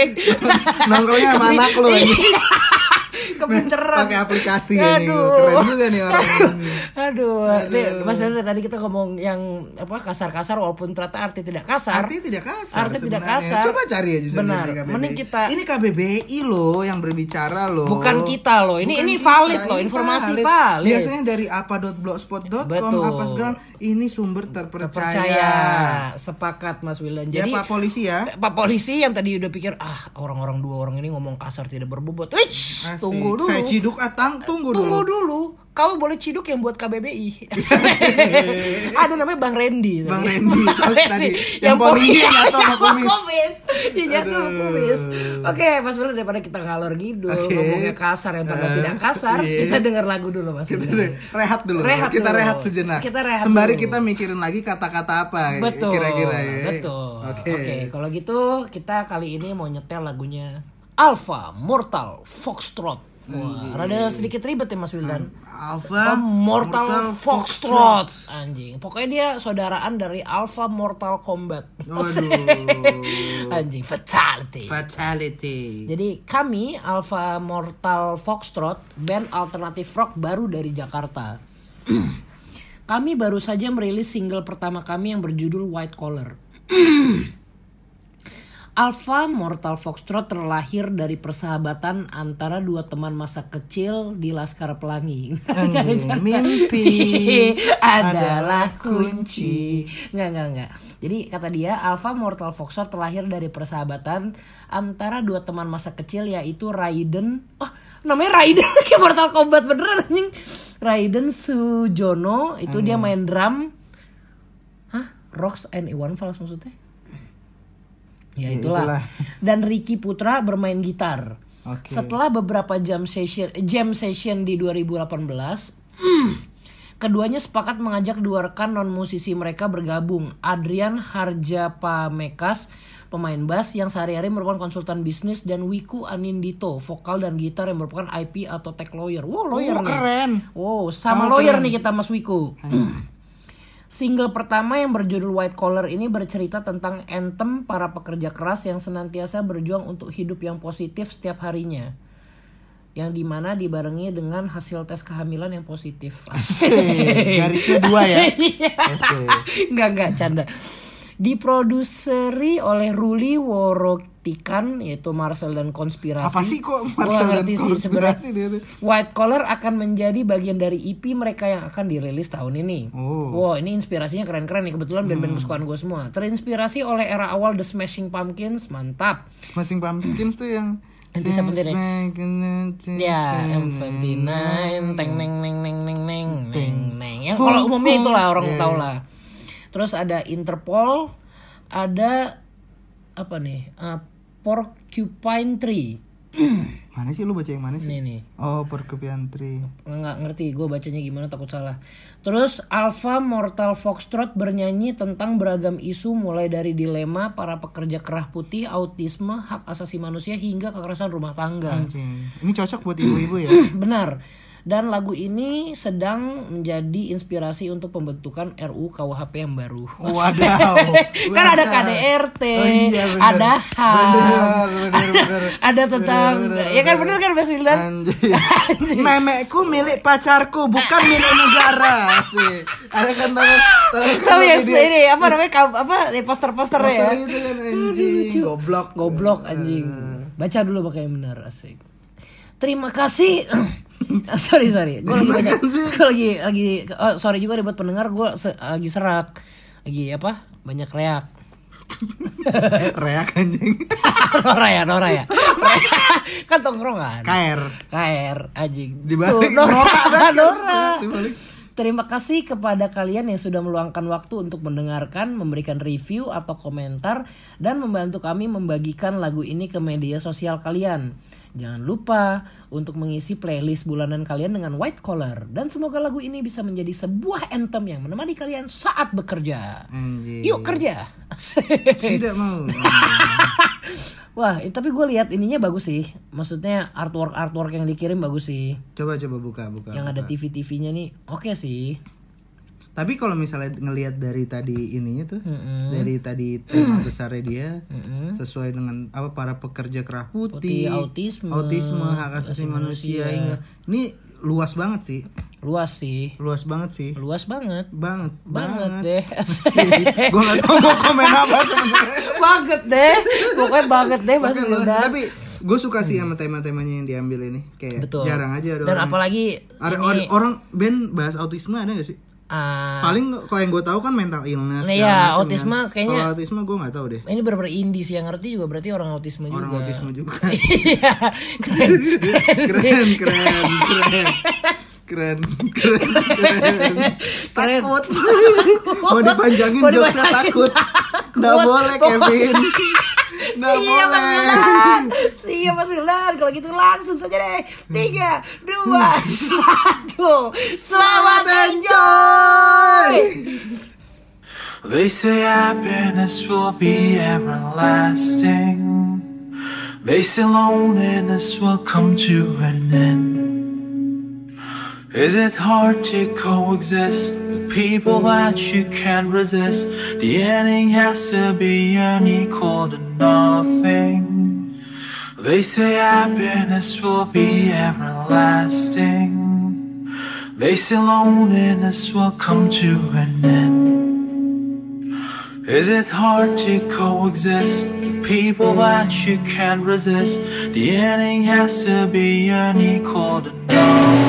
*laughs* Nongkrongnya sama anak lu Kepinteran. Pakai aplikasi ya nih. Aduh. Keren juga nih orang ini. *laughs* Aduh, Nih, Mas Dani tadi kita ngomong yang apa kasar-kasar walaupun ternyata arti tidak kasar. Artinya tidak kasar. Arti tidak kasar. Coba cari aja Benar. Mending kita- Ini KBBI loh yang berbicara loh. Bukan kita loh. Ini Bukan ini kita, valid loh, ini informasi valid. Biasanya dari apa.blogspot.com Betul. apa segala ini sumber terpercaya. Percaya. Sepakat Mas Wilan. Ya Jadi Pak polisi ya. Pak polisi yang tadi udah pikir ah orang-orang dua orang ini ngomong kasar tidak berbobot. Wih, Asik. Tunggu dulu. Saya ciduk atang tunggu, Tunggu dulu. dulu. Kau boleh ciduk yang buat KBBI. *laughs* Ada namanya Bang Randy. Bang. Randy, terus *laughs* tadi yang yang *laughs* sama yang kumis. kumis. Yang jatuh sama Aduh. kumis. Oke, Mas Bel daripada kita ngalor ngidul Oke. ngomongnya kasar yang padahal Eh, tidak kasar, iya. kita dengar lagu dulu Mas. Kita rehat dulu. Rehat kita dulu. rehat sejenak. Kita rehat Sembari dulu. kita mikirin lagi kata-kata apa Betul. kira-kira ya. Betul. Oke. Oke, kalau gitu kita kali ini mau nyetel lagunya Alpha Mortal Foxtrot. Wah, rada sedikit ribet ya Mas Wildan. Alpha Mortal, Foxtrot. Anjing. Pokoknya dia saudaraan dari Alpha Mortal Combat. Waduh. *laughs* Anjing, fatality. Fatality. Jadi kami Alpha Mortal Foxtrot, band alternatif rock baru dari Jakarta. *clears throat* kami baru saja merilis single pertama kami yang berjudul White Collar. *clears throat* Alpha Mortal Foxtrot terlahir dari persahabatan antara dua teman masa kecil di Laskar Pelangi. Anjing, *laughs* mimpi *laughs* adalah kunci. Enggak, enggak, enggak. Jadi kata dia Alpha Mortal Foxtrot terlahir dari persahabatan antara dua teman masa kecil yaitu Raiden. Oh, namanya Raiden *laughs* kayak Mortal Kombat beneran anjing. Raiden Sujono itu dia main drum. Hah? Rocks and Iwan Fals maksudnya? Ya Ya, itulah. itulah. Dan Ricky Putra bermain gitar. Oke. Setelah beberapa jam session jam session di 2018, *clears throat* keduanya sepakat mengajak dua rekan non musisi mereka bergabung. Adrian Harjapamekas, pemain bass yang sehari-hari merupakan konsultan bisnis dan Wiku Anindito, vokal dan gitar yang merupakan IP atau tech lawyer. Wow, lawyer Oh, nih. keren. Wow, sama Oh, lawyer keren. nih kita Mas Wiku. *clears throat* Single pertama yang berjudul White Collar ini bercerita tentang anthem para pekerja keras yang senantiasa berjuang untuk hidup yang positif setiap harinya. Yang di mana dibarengi dengan hasil tes kehamilan yang positif. Asik. Garisnya dua ya. *laughs* Iya. Enggak, enggak, canda. Diproduseri oleh Ruli Worotikan yaitu Marcel dan Konspirasi. Apa sih kok Marcel dan ngerti sih konspirasi sebenarnya. White Collar akan menjadi bagian dari EP mereka yang akan dirilis tahun ini. Oh. Hmm. Wow, ini inspirasinya keren-keren nih. Kebetulan band-band kesukaan gue semua. Terinspirasi oleh era awal The Smashing Pumpkins, mantap. Smashing Pumpkins tuh yang Nanti seventeen ya? Ya, Hmm. M29, teng neng neng neng neng neng neng neng. Ya kalau umumnya itulah orang Iya, tahu lah. Terus ada Interpol, ada apa nih? Uh, Porcupine Tree. *clears throat* Mana sih lu baca yang mana sih? Nih nih. Oh, Porcupine Tree. nggak ngerti gue bacanya gimana takut salah terus Alpha Mortal Foxtrot bernyanyi tentang beragam isu mulai dari dilema para pekerja kerah putih autisme hak asasi manusia hingga kekerasan rumah tangga Anjing. Ini cocok buat *clears throat* ibu-ibu ya. benar dan lagu ini sedang menjadi inspirasi untuk pembentukan RU KUHP yang baru Wadaw. *laughs* kan ada KDRT Oh iya, bener. ada HAM Bener, bener, bener. *laughs* ada tentang ya kan bener kan Mas Wildan. Memekku milik pacarku, bukan milik negara. Sih. Ada kan tangan Tahu ya ini apa namanya apa ya, poster-posternya ya. poster itu kan anjing, goblok. Goblok anjing. Baca dulu pakai yang benar asik. Terima kasih. *clears throat* sorry sorry, gue lagi banyak, gue lagi lagi, oh, sorry juga buat pendengar, gue lagi serak, lagi apa, banyak reak. *laughs* Reak anjing. *laughs* Nora ya, Nora ya, *laughs* kan tongkrongan. KR. KR anjing. Di balik Tuh, Nora, Nora kan? Terima kasih kepada kalian yang sudah meluangkan waktu untuk mendengarkan, memberikan review atau komentar, dan membantu kami membagikan lagu ini ke media sosial kalian. Jangan lupa untuk mengisi playlist bulanan kalian dengan White Collar. Dan semoga lagu ini bisa menjadi sebuah anthem yang menemani kalian saat bekerja. Anjing. Yuk kerja! *laughs* Tidak mau. *laughs* Wah, tapi gue lihat ininya bagus sih. Maksudnya artwork artwork yang dikirim bagus sih. Coba coba buka buka. Yang ada buka. TV TV-nya nih, oke sih. Tapi kalau misalnya ngelihat dari tadi ininya tuh, Mm-mm. dari tadi tema besarnya dia Mm-mm. sesuai dengan apa para pekerja kerah Putih, putih, autisme, autisme, hak asasi manusia, hingga ini luas banget sih, Luas sih. luas banget sih, Luas banget. banget, Banget deh. *laughs* Gue nggak tahu mau komen apa sebenarnya. *laughs* banget deh. Pokoknya banget deh Mas. Wildan. Tapi gue suka sih sama tema-temanya yang diambil ini, kayak Betul. jarang aja ada Dan orang. apalagi ada ini orang, orang band bahas autisme ada gak sih? Ah, Paling kalau yang gue tahu kan mental illness. Nah, ya, autisme kan. kayaknya- Kalau autisme gue nggak tahu deh. ini benar-benar indie sih yang ngerti juga berarti orang autisme Orang juga. autisme juga. *laughs* Iya, keren. keren, keren, keren. Keren, keren, keren. Takut. Mau dipanjangin jokesnya takut. Nggak boleh, Kevin. Nggak Iya Mas boleh. Wildan Iya Mas Wildan Kalau gitu langsung saja deh Tiga Dua Satu Selamat enjoy They say happiness will be everlasting. They say loneliness will come to an end. Is it hard to coexist with people that you can't resist? The ending has to be unequal to nothing. They say happiness will be everlasting. They say loneliness will come to an end. Is it hard to coexist people that you can't resist? The ending has to be unequal to nothing.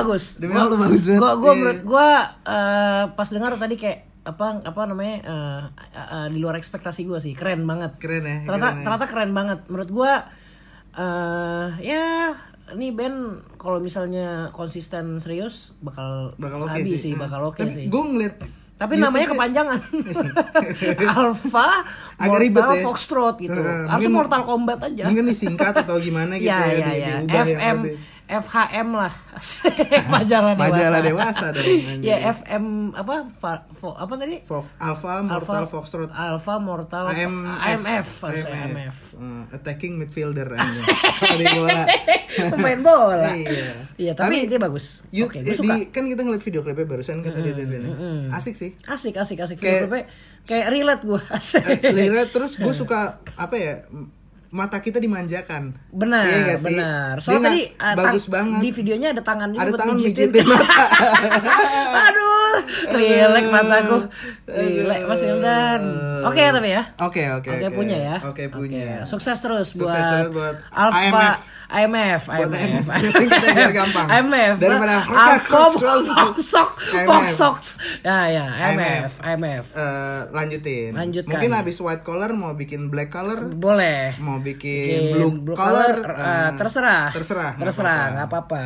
Bagus. Demi Allah bagus banget. Gua gua Iya. menurut gua eh, pas dengar tadi kayak apa apa namanya eh, eh, eh, di luar ekspektasi gua sih. Keren banget. Keren ya, Ternyata keren ya. ternyata keren banget. Menurut gua eh ya ini band kalau misalnya konsisten serius bakal, Bakal oke sabi sih. sih, bakal oke Tapi sih. Gue ngeliat Tapi YouTube-nya- namanya kepanjangan. *laughs* Alpha Agak ribet Mortal ya. Foxtrot gitu. Harusnya mungkin- Mortal Kombat aja. Mungkin disingkat atau gimana gitu ya, ya, ya, ya. ya, FM berarti. FHM lah. *laughs* Majalah dewasa. Majalah dewasa dong, ya FM apa fa- fo- apa tadi? Fo- Alpha Mortal Alpha- Foxtrot Alpha Mortal AMF AMF, harusnya AMF. Eh, attacking midfielder *laughs* bola. *laughs* Pemain bola. Iya. Iya, tapi, Tapi dia bagus. You- suka. di- kan kita ngeliat video klipnya barusan kan tadi TV ini. Asik sih. Asik, asik, asik. Kayak- Kayak, kayak relate gue. Asik. Lihat terus gue suka apa ya mata kita dimanjakan. Benar, Iya nggak sih? benar. Soalnya tadi uh, bagus banget. Di videonya ada tangan juga Ada buat tangan mijitin. mijitin mata. *laughs* Aduh, rilek mataku. Rilek Mas Wildan. Oke ya tapi ya. Oke oke Oke punya ya. Oke punya. Oke, Sukses terus Sukses buat, terus buat Alpha IMF. IMF, IMF. IMF. Gampang. IMF. Daripada. Foxok IMF. Foxok. Ya ya, IMF, IMF. Eh, lanjutin. Lanjutkan. Mungkin habis white collar mau bikin black collar, Boleh. mau Bikin bikin blue, blue collar, collar, eh, terserah. Terserah. Terserah, nggak apa-apa.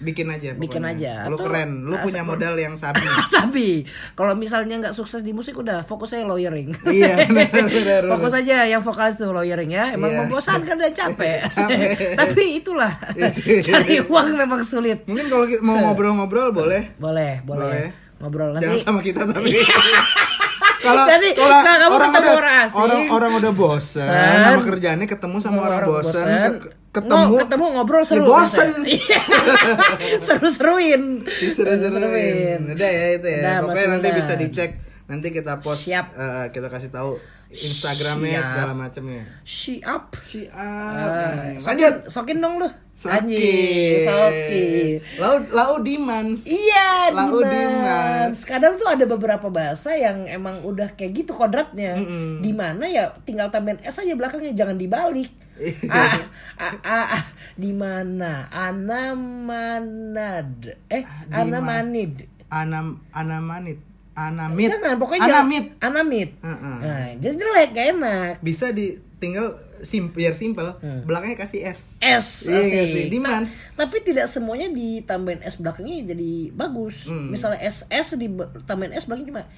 Bikin aja. Bikin pokoknya. aja. Lu Atau- keren. Lu punya Asal- *laughs* modal yang sabi. *laughs* Sabi, kalau misalnya nggak sukses di musik udah fokus aja lawyering. Iya, *laughs* benar, benar, benar. fokus aja yang vokalis tuh lawyering ya. Emang Iya. membosankan dan capek. Capek. Tapi itulah Iya. cari uang memang sulit. Mungkin kalau mau ngobrol-ngobrol boleh. Boleh, boleh. Boleh. Ngobrol nanti. Jangan sama kita tapi. kalau Nanti, kalau kalau kamu ketemu udah, orang asing. orang orang udah bosen Bosen. sama kerjaannya ketemu sama orang, bosen, ke- ketemu Ngo- ketemu ngobrol seru. ya bosen Iya. *laughs* Seru-seruin. Seru-seruin. Udah ya itu ya. Udah, Pokoknya nanti bisa dicek. Nanti kita post Siap. eh, kita kasih tahu Instagramnya Siap. segala macamnya. Siap. Siap. Ah, Lanjut. Sokin dong lu. Sokin. Sokin. Lau lau dimans. Iya, Lau. Dimas. Kadang tuh ada beberapa bahasa yang emang udah kayak gitu kodratnya. Mm-mm. Di mana ya tinggal tambahin s aja belakangnya, jangan dibalik. Iya. ah, ah, ah, ah, di mana? Anamanad. Eh, Di Anamanid. Anam anamanit. Anamit. Jangan, pokoknya Anamit. Anamit. Heeh. Nah, jadi jelek, gak enak. Bisa di tinggal sim biar simple. Belakangnya kasih S. S Iya nggak asik. sih? Dimans. Ta- tapi tidak semuanya ditambahin S belakangnya jadi bagus. Hmm. Misalnya SS ditambahin S belakangnya cuma S.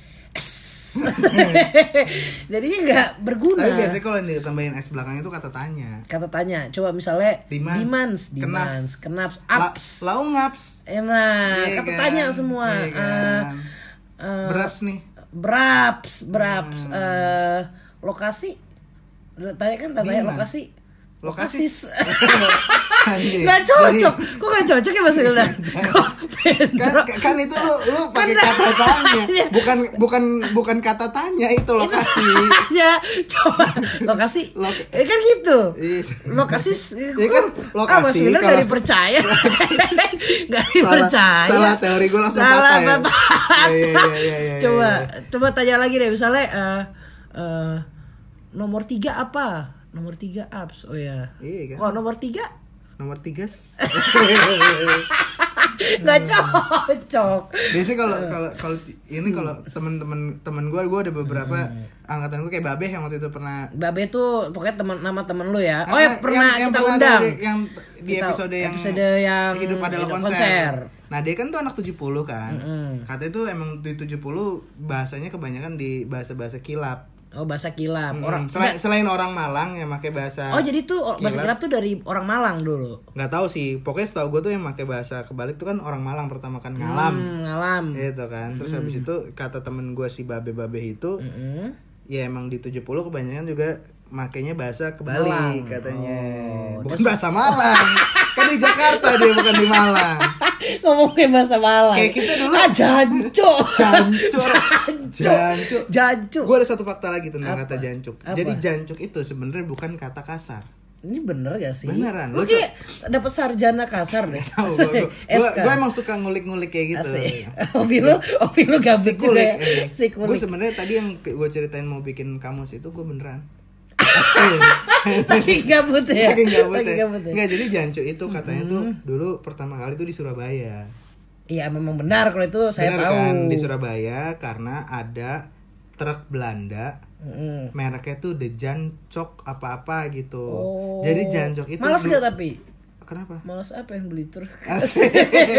*laughs* Jadinya nggak berguna. Tapi biasanya kalau yang ditambahin S belakangnya itu kata tanya. Kata tanya, coba misalnya Dimans. Dimans, Dimans, Kenaps. Kenaps, La- Ups. lau ngaps. Enak, Iya kata kan? tanya semua. Iya Eh, kan? eh, Beraps nih. Braps, Braps. Hmm. Eh, lokasi. Tanya kan tanya lokasi. Lokasis. Anjing. *laughs* Nggak cocok. Jadi- Kok nggak cocok ya Mas Wildan? Kok kan, Pedro? kan itu lu lu pakai Kan- kata tanya *laughs* Iya. bukan bukan bukan kata tanya itu lokasi *laughs* ya coba lokasi Lok- eh, kan gitu Iya. lokasi Iya kan, lokasi ah, Mas Wildan *laughs* nggak dipercaya nggak salah, dipercaya salah teori gue langsung Salah, patah ya patah. Iya, iya, iya, iya, iya, coba iya. coba tanya lagi deh misalnya eh, eh, nomor tiga apa nomor tiga apps oh ya Iya kan? kok nomor tiga nomor tiga *laughs* nggak cocok biasanya kalau kalau kalau ini kalau temen-temen temen gue gue ada beberapa Hmm. angkatan gue kayak babe yang waktu itu pernah Babe tuh pokoknya teman nama temen lu ya oh ya pernah yang- yang kita pernah undang ada yang di Kita- episode yang episode yang hidup adalah hidup konser. konser. Nah, dia kan tuh anak 70 kan. Mm-mm. Katanya tuh emang di 70 bahasanya kebanyakan di bahasa-bahasa kilap. Oh bahasa kilap Mm, orang selain, selain orang Malang yang pakai bahasa Oh jadi tuh oh, bahasa kilap. kilap tuh dari orang Malang dulu. nggak tahu sih. Pokoknya setahu gue tuh yang pakai bahasa kebalik tuh kan orang Malang pertama kan ngalam. Hmm, ngalam. Gitu kan. Terus habis itu kata temen gue si babe-babe itu Mm-mm. ya emang di 70 kebanyakan juga makainya bahasa kebalik Malang. katanya. Oh, bukan bahasa Malang. kan di Jakarta dia bukan di Malang. *laughs* Ngomongin bahasa Malang. Kayak kita dulu- Ah jancuk. *laughs* Jancuk. Jancuk. Jancuk. Jancuk. Gue ada satu fakta lagi tentang Apa? kata jancuk. Apa? Jadi jancuk itu sebenarnya bukan kata kasar. Ini bener gak sih? Beneran, Lu kayak dapat sarjana kasar deh. Tahu gue gue *laughs* emang suka ngulik-ngulik kayak gitu. Asik. Hobi lu, hobi lu gabut Si juga kulik ya. Si Gue kulik. sebenarnya tadi yang gue ceritain mau bikin kamus itu gue beneran. Saking gabut ya. Saking gabut Saking ya. gabut ya. Enggak, jadi jancuk itu katanya tuh dulu pertama kali tuh di Surabaya. Iya memang benar kalau itu saya Bener tahu. kan di Surabaya karena ada truk Belanda Mm-mm. mereknya tuh The Jancok apa-apa gitu. Oh. Jadi Jancok itu Males gak tapi? Kenapa? Males apa yang beli truk? Asik.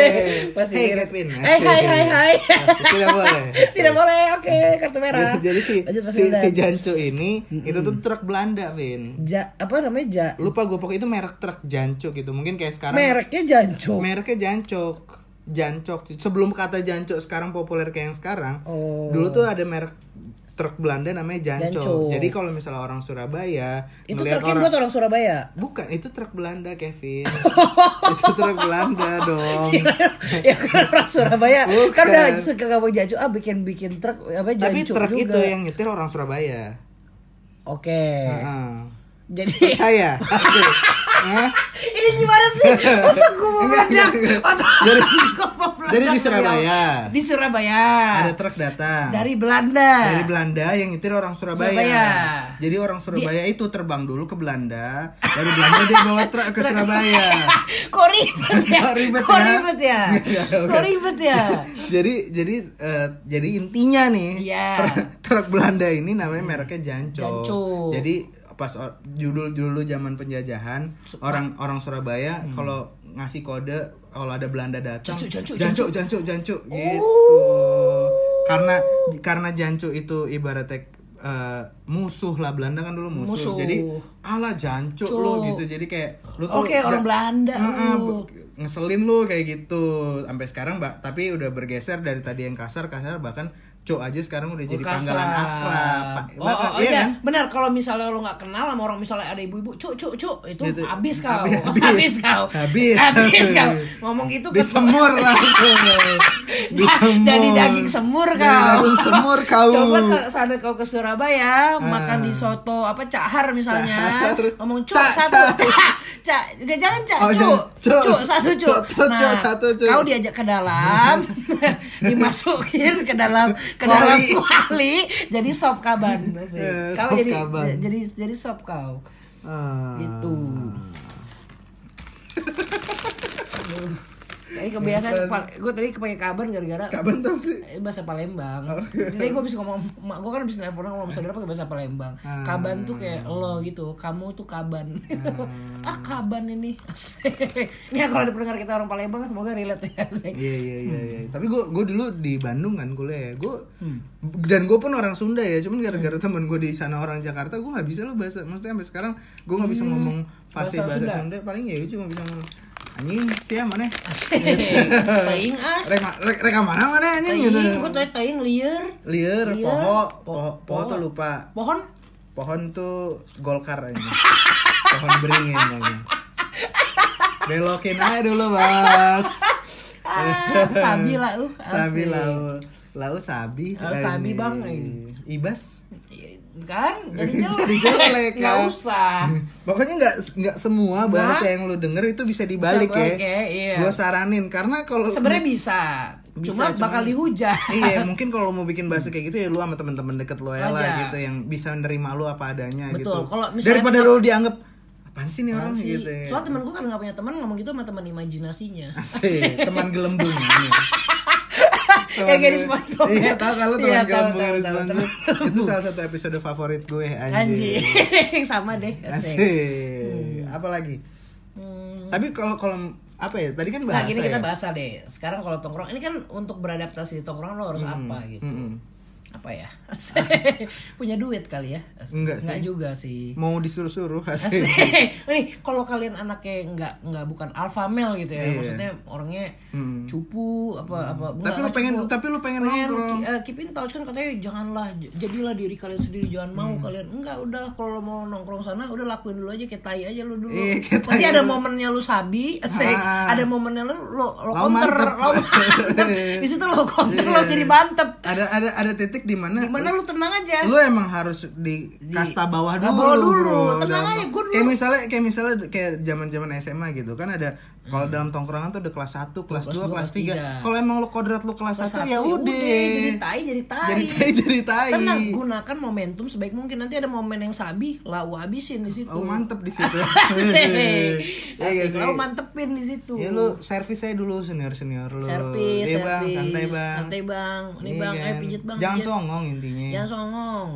*laughs* Masih hey. Kevin. Hai hai hai hai. Asik, Tidak boleh. *laughs* Tidak boleh. Oke, kartu merah. Jadi, jadi si Lanjut, si, si Janco ini itu tuh truk Belanda, Vin. Ja, apa namanya ja Lupa gue pokoknya itu merek truk Janco gitu. Mungkin kayak sekarang mereknya Janco. mereknya Jancok. Jancok. Sebelum kata Jancok sekarang populer kayak yang sekarang, Oh. dulu tuh ada merek truk Belanda namanya Jancok. Jancok. Jadi kalau misalnya orang Surabaya itu truknya orang buat orang Surabaya. Bukan, itu truk Belanda, Kevin. *laughs* itu truk Belanda dong. ya kan orang Surabaya Bukan. kan udah suka ngomong Janco ah bikin bikin truk apa Tapi Janco truk juga. itu yang nyetir orang Surabaya. Oke. Heeh. Jadi. Hah? *laughs* ini gimana sih? Otak gue Enggak, meledak. *laughs* Jadi- jadi di Surabaya. Di Surabaya. Ada truk datang. dari Belanda. dari Belanda yang nyetir orang Surabaya. Surabaya. Jadi orang Surabaya itu terbang dulu ke Belanda, dari Belanda dia bawa truk ke *laughs* Surabaya. Kok ribet ya? Kok ribet Kok ya? ribet ya? Kok ribet ya? jadi jadi eh, jadi intinya nih Iya. truk, truk Belanda ini namanya mereknya Janco. Janco. Jadi pas judul dulu zaman penjajahan orang orang Surabaya Hmm. kalau ngasih kode kalau ada Belanda datang Jancu, jancu, jancu jancu jancu gitu karena karena jancu itu ibaratnya eh, musuh lah Belanda kan dulu musuh, Musuh. jadi ala jancu Cuk. lo gitu jadi kayak lu tuh Oke, orang Belanda Heeh, lu. ngeselin lu kayak gitu sampai sekarang mbak tapi udah bergeser dari tadi yang kasar kasar bahkan cuk aja sekarang udah jadi Kasar. panggilan akrab Pak. Oh, Bahkan- oh, iya iya, kan benar kalau misalnya lo nggak kenal sama orang misalnya ada ibu-ibu, cuk cuk cuk, itu Gitu. habis kau, Habis- habis, *laughs* habis. kau, Habis. habis kau, ngomong gitu ke disemur langsung *laughs* disemur jadi daging semur kau. daging semur kau Coba ke sana kau ke Surabaya makan di soto apa cahar misalnya, Ah. Cahar. ngomong cuk satu, cak. cak, jangan cak, Oh, cuk. Cuk. satu cuk. Nah, satu, cuk. kau diajak ke dalam, *laughs* dimasukin ke dalam ke dalam kuali, jadi sop kaban. *laughs* Eh, Kau sop jadi kaban. jadi jadi sop kau. Ah. Itu. Ini kebiasaan, gue tadi kepakai kaban gara-gara kapan tuh sih Eh, bahasa Palembang. Oh. Jadi gue bisa ngomong, mak gue kan bisa nelfon ngomong sama saudara pakai bahasa Palembang. Ah. Kaban tuh kayak lo gitu, kamu tuh kaban. ah *laughs* kaban ini. *laughs* ya kalau ada pendengar kita orang Palembang semoga relate ya. Iya iya iya iya. Tapi gue gue dulu di Bandung kan kuliah. Gue Hmm. dan gue pun orang Sunda ya. Cuman gara-gara temen gue di sana orang Jakarta, gue nggak bisa lo bahasa. Maksudnya sampai sekarang gue nggak bisa ngomong fasih Hmm. Bahasa bahasa, Sunda. Sunda. Paling ya gue cuma bisa ngomong anjing siapa mana? Asik. *laughs* Teing ah. Reka rek, reka mana mana anjing gitu. Teing, gue tuh teing liar. Liar, poho, Po- poho, poho tuh lupa. Pohon? Pohon tuh Golkar ini. *laughs* Pohon beringin namanya. Belokin aja dulu, Bos. Ah, sabi lah uh. *laughs* Sabi lau. Lau sabi. Lau sabi, Ini. Bang. Ibas. Kan jadi *laughs* jelek. Jadi jelek, Nggak kan? usah. Pokoknya nggak nggak semua bahasa yang lu denger itu bisa dibalik Bisa, ya. oke, iya. Gua saranin karena kalau Sebenarnya bisa. Bisa, Cuma bakal dihujat. iya *laughs* mungkin kalau mau bikin bahasa kayak gitu ya lu sama temen-temen deket lo ya lah gitu yang bisa menerima lu apa adanya Betul, gitu kalau misalnya daripada lu dianggap apaan sih nih orang sih. gitu ya. Soalnya temen gue kan gak punya teman ngomong gitu sama teman imajinasinya. Asik, teman gelembung *laughs* Kayak kayak di SpongeBob. Iya, ya. tahu kalau teman Iya, tahu, tahu. Itu salah satu episode favorit gue anjing. Anjing, *laughs* sama deh. Asik. Asik. Apa lagi? Hmm. Tapi kalau kalau apa ya? Tadi kan Nah, bahasa gini kita ya? bahasa deh. Sekarang kalau tongkrong, ini kan untuk beradaptasi di tongkrong lo harus Hmm, apa gitu. Mm-mm. Apa ya? *laughs* Punya duit kali ya? Asik. Enggak sih. juga sih. Mau disuruh-suruh *laughs* asik. Asik. Nih, kalau kalian anaknya nggak nggak bukan alpha male gitu ya, Iya. maksudnya orangnya Hmm. cupu apa apa. Tapi lu pengen- tapi lu pengen nongkrong. ki- eh, keep in touch kan katanya janganlah jadilah diri kalian sendiri jangan mau Hmm. kalian enggak udah kalau mau nongkrong sana udah lakuin dulu aja kayak tai aja lu dulu. Iya, Nanti tai ada dulu. momennya lu sabi, asik. Ah. ada momennya lu lo lo counter, lo. *laughs* Di situ lo counter lo Iya. jadi mantep. Ada ada ada titik di mana Gimana lu tenang aja. lu emang harus di kasta bawah dulu, bawah dulu. bro. Tenang Dalam- aja, gua dulu. Kayak misalnya kayak misalnya kayak zaman-zaman SMA gitu kan ada kalau dalam tongkrongan tuh ada kelas 1, kelas 2, Hmm. Kelas dua, kelas kelas 3. tiga. Kalau emang lu kodrat lu kelas 1 Satu, ya udah. jadi tai jadi tai Jadi tai jadi tai. tenang gunakan momentum sebaik mungkin nanti ada momen yang sabi lau habisin di situ Oh mantep di situ. *laughs* Nggak sih? lau mantepin di situ Ya lu servis aja dulu senior-senior lu. servis Iya bang, santai bang. santai bang ini Iya bang eh kan? pijit bang Jangan pijit. songong intinya. jangan songong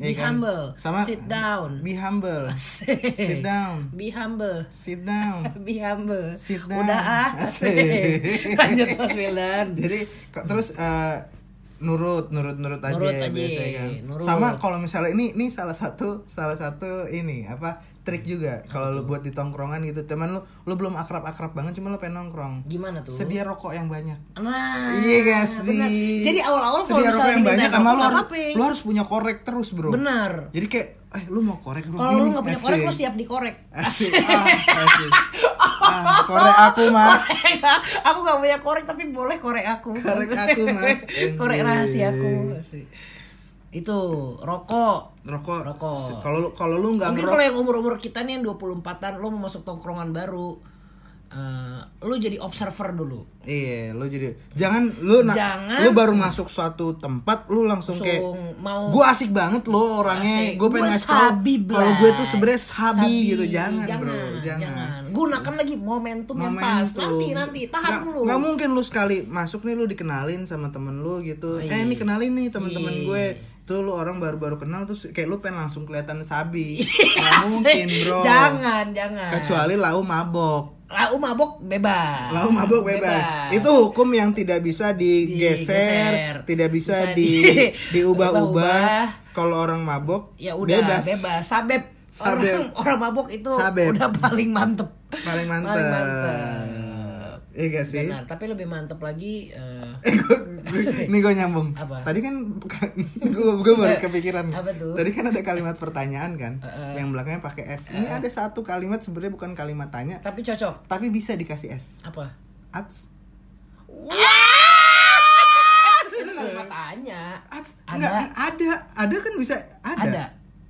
be kan? humble Sama sit down Be humble. *laughs* Sit down. be humble Sit down. *laughs* be humble Sit down. udah ah Asik. *laughs* lanjut mas Wildan Jadi kok- terus eh, nurut nurut nurut aja, Nurut aja, biasanya kan. nurut. Sama kalau misalnya ini ini salah satu salah satu ini apa trik juga kalau lu buat di tongkrongan gitu teman lu lu belum akrab akrab banget cuma lu pengen nongkrong. gimana tuh Sedia rokok yang banyak. nah Iya guys, jadi awal-awal kalau sedia rokok misalnya yang banyak sama lu harus lu harus punya korek terus bro. benar Jadi kayak eh lu mau korek bro? Kalau lu nggak punya korek, lu siap dikorek. *laughs* Asik. Ah, asik. Ah, korek aku *laughs* mas. Korek, aku gak punya korek tapi boleh korek aku. Korek *laughs* aku, Mas. korek rahasiaku. Itu rokok. Rokok. Rokok. Kalau lu kalau lu nggak Mungkin kalau yang umur-umur kita nih yang 24-an lu mau masuk tongkrongan baru. Eh, lu jadi observer dulu. Iya, lu jadi jangan lu na- Jangan- lu baru masuk suatu tempat lu langsung, Langsung kayak mau- gua asik banget lo orangnya. Asik. Gue pengen Gua ngasih tau sabi, kalau gue tuh sebenarnya sabi, gitu. Jangan, jangan, bro, jangan. Gunakan lagi momentum, yang pas. Nanti nanti tahan Nggak- dulu. nggak mungkin lu sekali masuk nih lu dikenalin sama temen lu gitu. Iya. Eh, ini kenalin nih temen-temen Iya. gue. Tuh lu orang baru-baru kenal terus kayak lu pengen langsung kelihatan sabi. *laughs* Nggak mungkin, Bro. Jangan, jangan. Kecuali lau mabok. Lau mabok bebas. Lau mabuk bebas. Itu hukum yang tidak bisa digeser, Digeser. tidak bisa, Bisa di di- *laughs* diubah-ubah. ubah-ubah. Kalau orang mabok Ya udah bebas. bebas, Sabep. Sabep. Orang, *laughs* orang mabok itu Sabep. udah paling mantep. Paling mantep. Paling mantep. Iya gak sih? Benar, tapi lebih mantep lagi eh, *laughs* *laughs* Ini gue nyambung. Apa? Tadi kan gue *laughs* gue baru kepikiran. Apa tuh? Tadi kan ada kalimat pertanyaan kan, Heeh. yang belakangnya pakai S. Ini ada satu kalimat sebenarnya bukan kalimat tanya, tapi cocok. tapi bisa dikasih S. Apa? Ats. Itu kalimat tanya. Ats. Ada. Enggak, ada. Ada kan bisa ada. Ada.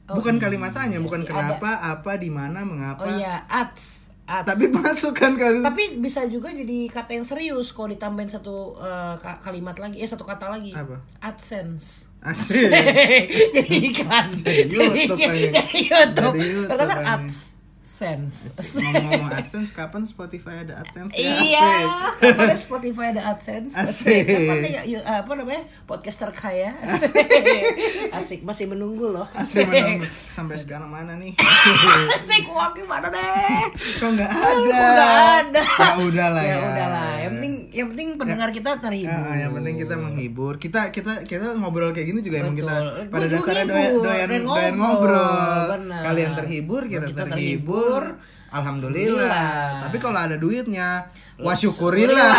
Oh, bukan iya, kalimat tanya, iya bukan sih, kenapa, apa, di mana, mengapa. Oh iya, ats. Ats. Tapi masuk kan kan. tapi bisa juga jadi kata yang serius kalau ditambahin satu ka- kalimat lagi, eh satu kata lagi. Apa? AdSense. Asik. *laughs* jadi iklan. Jadi YouTube aja. Jadi *laughs* YouTube. Jadi YouTube Kata kan aja. AdSense. Ngomong-ngomong AdSense, kapan Spotify ada AdSense? Ya, Iya, asik. kapan Spotify ada AdSense? Asik. Kapan ya, ya, apa namanya podcaster kaya? Asik. Asik, masih menunggu loh. Asik menunggu. Sampai sekarang mana nih? Asik, uang gimana deh? Kok nggak ada? Nggak ada. Ya udahlah ya. ya. udahlah. Yang penting, yang penting pendengar kita terhibur. Ya, yang penting kita menghibur. Kita kita kita ngobrol kayak gini juga emang kita Betul. pada Gua dasarnya doyan doyan, doyan ngobrol. ngobrol. Kalian terhibur, kita, Kita terhibur. terhibur. Alhamdulillah. Alhamdulillah. Tapi kalau ada duitnya, wah syukurilah.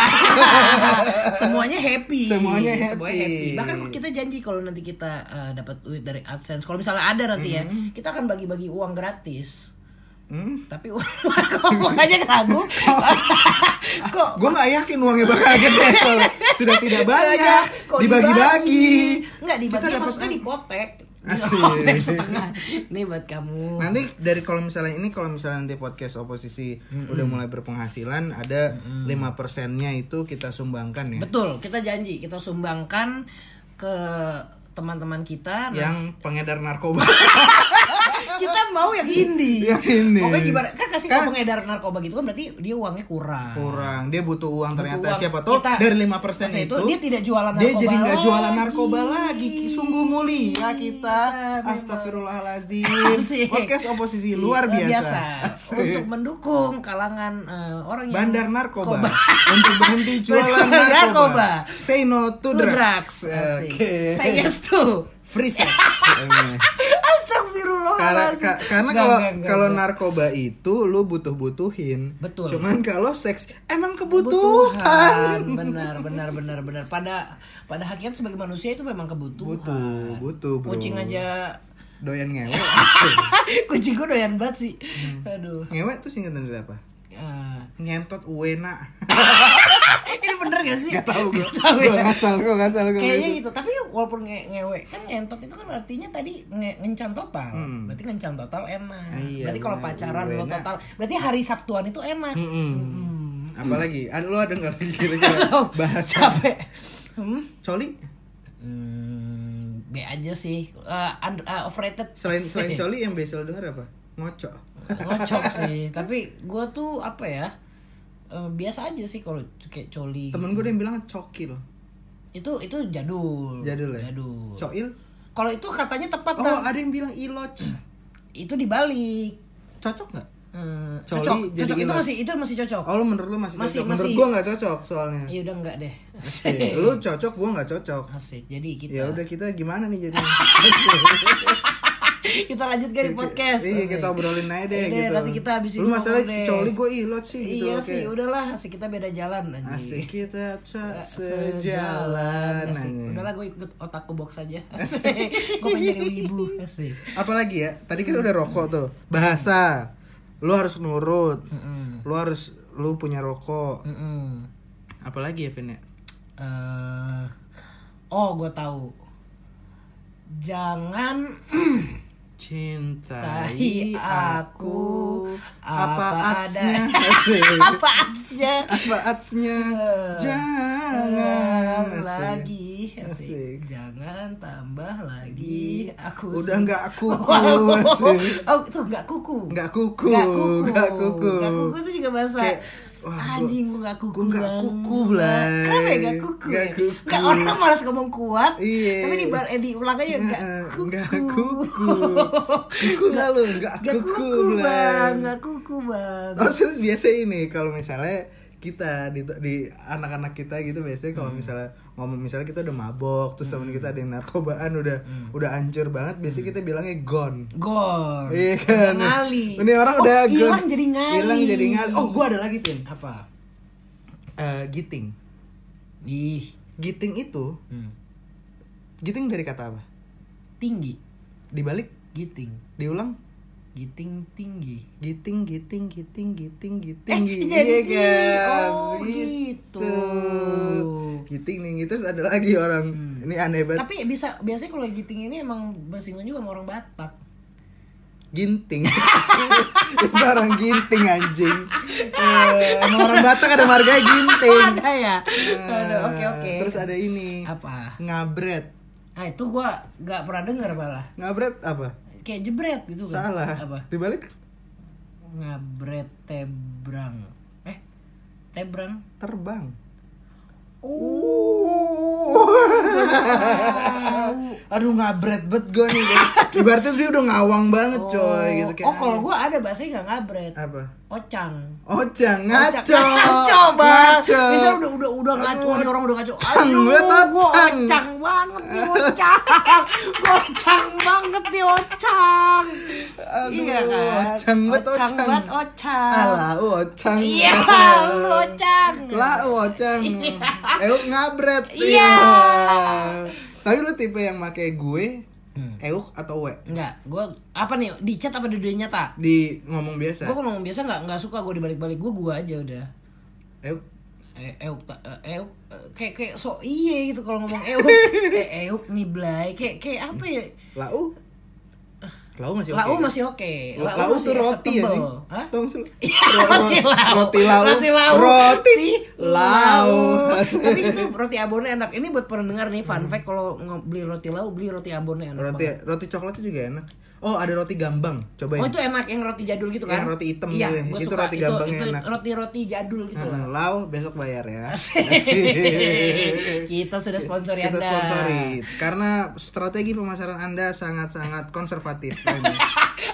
*laughs* Semuanya happy. Semuanya Semuanya happy. Bahkan kita janji kalau nanti kita uh, dapat duit dari AdSense, kalau misalnya ada nanti ya, Hmm. kita akan bagi-bagi uang gratis. Hmm? Tapi *laughs* kok mukanya ragu? *laughs* kok Gue nggak yakin uangnya bakal gede kalau sudah tidak banyak dibagi-bagi. Enggak Kita dibagi dapat maksudnya dipotek. Asik. Dipotek setengah. Ini buat kamu. Nanti dari kalau misalnya ini kalau misalnya nanti podcast oposisi udah mulai berpenghasilan ada lima persennya itu kita sumbangkan ya. Betul, kita janji kita sumbangkan ke teman-teman kita. Nah, Yang pengedar narkoba. *laughs* kita mau yang indie. *laughs* Yang indie. Pokoknya gimana? Kan kasih Kan- pengedar narkoba gitu kan berarti dia uangnya kurang. kurang dia butuh uang ternyata Butuh uang. siapa tahu Kita- dari lima persen itu, itu dia tidak jualan dia narkoba jadi nggak jualan narkoba lagi sungguh mulia kita memang. astagfirullahalazim *laughs* podcast oposisi Si- luar eh, biasa, Asik. untuk mendukung kalangan eh, orang yang bandar narkoba Koba. *laughs* untuk berhenti jualan narkoba. narkoba. say no to, To drugs, drugs. Oke. Say yes to. Free sex. Oke. Astagfirullahaladzim. karena ka- karena kalau kalau narkoba itu lu butuh butuhin Betul. cuman kalau seks emang kebutuhan, benar benar benar benar. Pada pada hakikat sebagai manusia itu memang kebutuhan. Butuh butuh bro. Kucing aja. Doyan ngewe. *laughs* Kucing gue doyan banget sih. Hmm. aduh. Ngewe tuh singkatan dari apa? Eh, ngentot uena *laughs* ini bener gak sih Gak tau gue Gak Gue ya ngasal Gue ngasal gue Kayaknya gitu, tapi walaupun nge ngewe kan ngentot itu kan artinya tadi nge ngencan total. Hmm. Berarti ngencan total enak. Iya, berarti kalau pacaran lo Enak. total, berarti hari Sabtuan itu enak. Mm-mm. Mm-mm. Apalagi ada Lo ada gak lagi *laughs* kira-kira Bahasa Capek. Hmm? Coli Hmm, B aja sih. Eh, under- eh, overrated. Selain selain coli yang biasa lo denger apa? Ngocok Ngocok *laughs* sih, tapi gue tuh apa ya? Eh, biasa aja sih kalau kayak coli. Temen gue ada yang bilang cokil Itu itu jadul. Jadul ya? Jadul. Coil Kalau itu katanya tepat Oh kan? ada yang bilang iloj *clears throat* Itu dibalik. Cocok gak? Hmm, Coli cocok, jadi cocok. itu masih itu masih cocok. Oh lu menurut lu masih, Masih- cocok Menurut masih. gue gak cocok soalnya Ya udah enggak deh. Asik. *laughs* Lu cocok gue gak cocok Asik. Jadi kita Ya udah kita gimana nih jadi *laughs* *laughs* kita lanjutkan di podcast. Iya kita obrolin aja deh gitu Nanti kita habis ini Lu masalah si coli gue ilot sih gitu Iya sih, udahlah, asik kita beda jalan anjing. Asik kita Eh, sejalan Asik. anjing. Udahlah gue ikut otakku box aja. *laughs* Asik. gue pengen jadi wibu. Asik. Apalagi ya Tadi kan udah rokok tuh Bahasa Lu harus nurut. Lu harus Lu punya rokok. Apalagi ya Vin ya Eh, oh, gue tahu. Jangan *clears throat* Cintai aku. Aku Apa ada- *laughs* atsnya? Asik *laughs* apa atsnya? Apa atsnya? Jangan. Jangan Asik. lagi. Asik. asik. Jangan tambah lagi. Aku Udah nggak kuku, *laughs* asik. oh itu nggak kuku. Nggak kuku nggak kuku. Nggak kuku. Nggak kuku itu juga bahasa Kayak, wah, anjing gua nggak kuku nggak banget. kuku, Blay. kenapa ya nggak kuku ya? kuku. Nggak, orang malas ngomong kuat Iya. tapi di bar eh, diulang aja nggak Nggak, kuku nggak kuku. Kuku nggak lu? Nggak kuku, kuku Blay. bang nggak kuku bang Oh serius biasa ini kalau misalnya kita di, di anak-anak kita gitu biasanya kalau Hmm. misalnya ngomong misalnya kita udah mabok terus temen kita ada yang narkobaan udah Hmm. udah hancur banget biasanya kita bilangnya gone Gor Iya kan? Udah ngali Ini orang Oh, udah gone. hilang jadi ngali Hilang jadi ngali. Oh, gua ada lagi, Vin. apa Eh, giting. ih Giting itu, hmm. giting dari kata apa? tinggi Dibalik, giting diulang. Giting tinggi Giting, giting, giting, giting, giting. Eh, Iya jadi- kan? oh, gitu. Giting nih, terus ada lagi orang. Ini aneh banget. tapi bisa biasanya kalau giting ini emang bersinggungan juga sama orang Batak Ginting. *laughs* Itu orang ginting anjing. Eh, emang orang Batak ada marganya ginting. *laughs* ada ya Aduh, oke oke Terus ada ini. apa Ngabret. ah itu gua nggak pernah dengar malah Ngabret apa? Kayak jebret gitu kan. Salah. apa? Dibalik? Ngabret tebrang. Eh tebrang? Terbang. Uh. Aduh ngabret bet gue nih *laughs* Ibaratnya dia udah ngawang banget coy gitu. Oh kalau gua ada bahasanya nggak ngabret. Apa? Ocang. Ocang. ngaco. Ngaco bang. Ngaco. misal udah udah udah ngaco nih orang udah ngaco. *laughs* Aduh gua ocang. ocang banget nih ocang. *laughs* Gua ocang banget nih ocang. Aduh, iya kan? ocang banget, ocang ocang. banget ocang. Alah ocang. Iya *laughs* lu ocang. Lah ocang. Eh ngabret Iya. Tapi lu tipe yang pakai gue Euk atau we? Enggak, gue apa nih di chat apa di dunia nyata? Di ngomong biasa. Gue ngomong biasa nggak nggak suka gue dibalik-balik gue gue aja udah. Euk. Eh, euk, ta- eh, euk, eh, kayak kayak so iye gitu kalau ngomong euk, *laughs* eh, euk nih blay, kayak kayak apa ya? Lau. Lau masih oke. Lau masih oke. Lau tuh roti ya. Ning. Hah? Sih lu? Iya, Ro- ro- *laughs* roti lau. Roti lau. Roti lau. Roti lau. *laughs* Tapi itu roti abonnya enak. Ini buat pendengar nih fun fact kalau beli roti lau beli roti abonnya enak. Roti banget. roti coklatnya juga enak. Oh, ada roti gambang. Cobain. Oh itu enak yang roti jadul gitu kan? Yang roti hitam iya, gitu ya. Itu suka. roti gambangnya itu, enak. Roti-roti jadul gitu Heeh, lah. Lau besok bayar ya. *laughs* Kita sudah sponsori Kita Anda. sponsori karena strategi pemasaran Anda sangat-sangat konservatif. *laughs*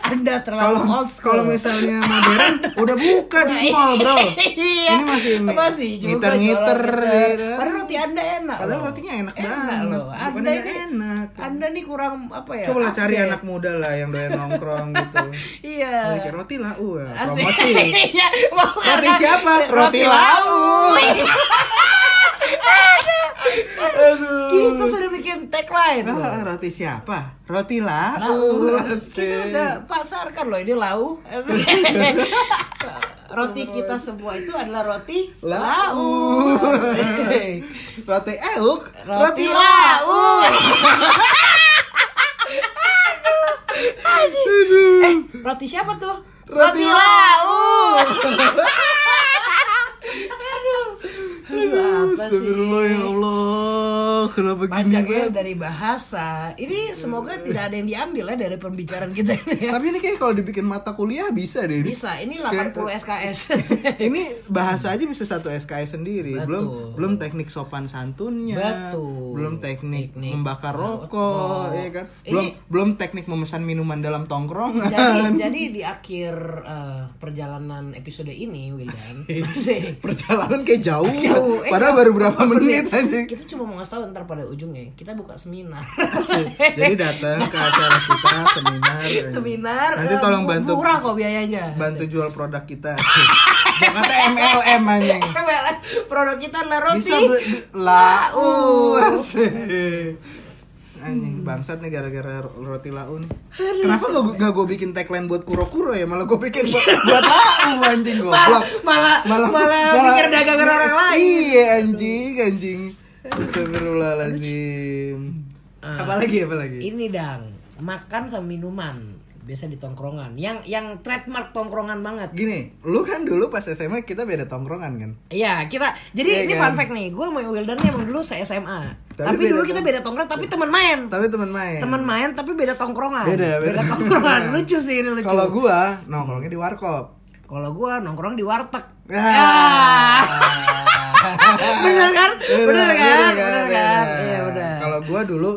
Anda terlalu Kalau old school. kalau misalnya modern *laughs* udah buka di mall, Bro. iya. Ini masih masih ngiter-ngiter jualan gitu. Padahal roti Anda enak. Padahal rotinya enak banget. loh. Anda ini enak. Anda nih kurang apa ya? Coba lah cari update. anak muda lah yang doyan nongkrong gitu. *laughs* Iya. Kayak roti uh, Asik. promosi. *laughs* Iya, Roti siapa? Roti Roti lau. lau. *laughs* Kita sudah bikin tagline. Ah, roti siapa? Roti lau. Lau. Kita udah pasarkan loh ini lau. roti kita semua itu adalah roti Lau. lau. Roti euk, Roti lau. Aduh. Eh, roti siapa tuh? Roti lau. *laughs* Aduh, apa sih? Astagfirullah ya Allah, kenapa gini Panjang ya banget? dari bahasa. Ini semoga tidak ada yang diambil ya dari pembicaraan kita ini ya. Tapi ini kayak kalau dibikin mata kuliah bisa deh. ini. Bisa, ini 80 SKS. Ini bahasa aja bisa satu SKS sendiri. Betul. Belum belum teknik sopan santunnya. Betul. Belum teknik, Teknik membakar rokok. rokok, ya kan? Ini- Belum belum teknik memesan minuman dalam tongkrongan. jadi *laughs* jadi di akhir eh, perjalanan episode ini Wildan perjalanan kayak jauh. Jauh. Eh, Padahal baru berapa menit aja. kita cuma mau ngasih tahu ntar pada ujungnya kita buka seminar *laughs* Jadi datang ke acara kita seminar. seminar Nanti eh, tolong bantu murah kok biayanya bantu jual produk kita. Kata MLM anjing. *laughs* produk kita adalah roti Bisa beli bi- Anjing bangsat nih gara-gara ro- roti lau nih. Kenapa gak, gak gue bikin tagline buat kuro-kuro ya? Malah gue bikin buat, buat lau anjing goblok. malah malah malah mikir dagangan orang lain Iya anjing anjing. Astagfirullahaladzim. Ah. Apalagi apalagi? ini dang makan sama minuman biasa di tongkrongan yang yang trademark tongkrongan banget Gini, lu kan dulu pas SMA kita beda tongkrongan kan? Iya kita jadi Iya ini kan? fun fact nih gue sama Wildan nih emang dulu se SMA Tapi tapi, beda dulu kita beda tongkrongan tapi teman main Tapi teman main. teman main tapi beda tongkrongan Beda, beda. tongkrongan *laughs* lucu sih ini lucu Kalau gua nongkrongnya di warkop. kalau gue nongkrong di warteg Ah. *laughs* bener kan bener kan Bener bener kan iya bener Kalau gua dulu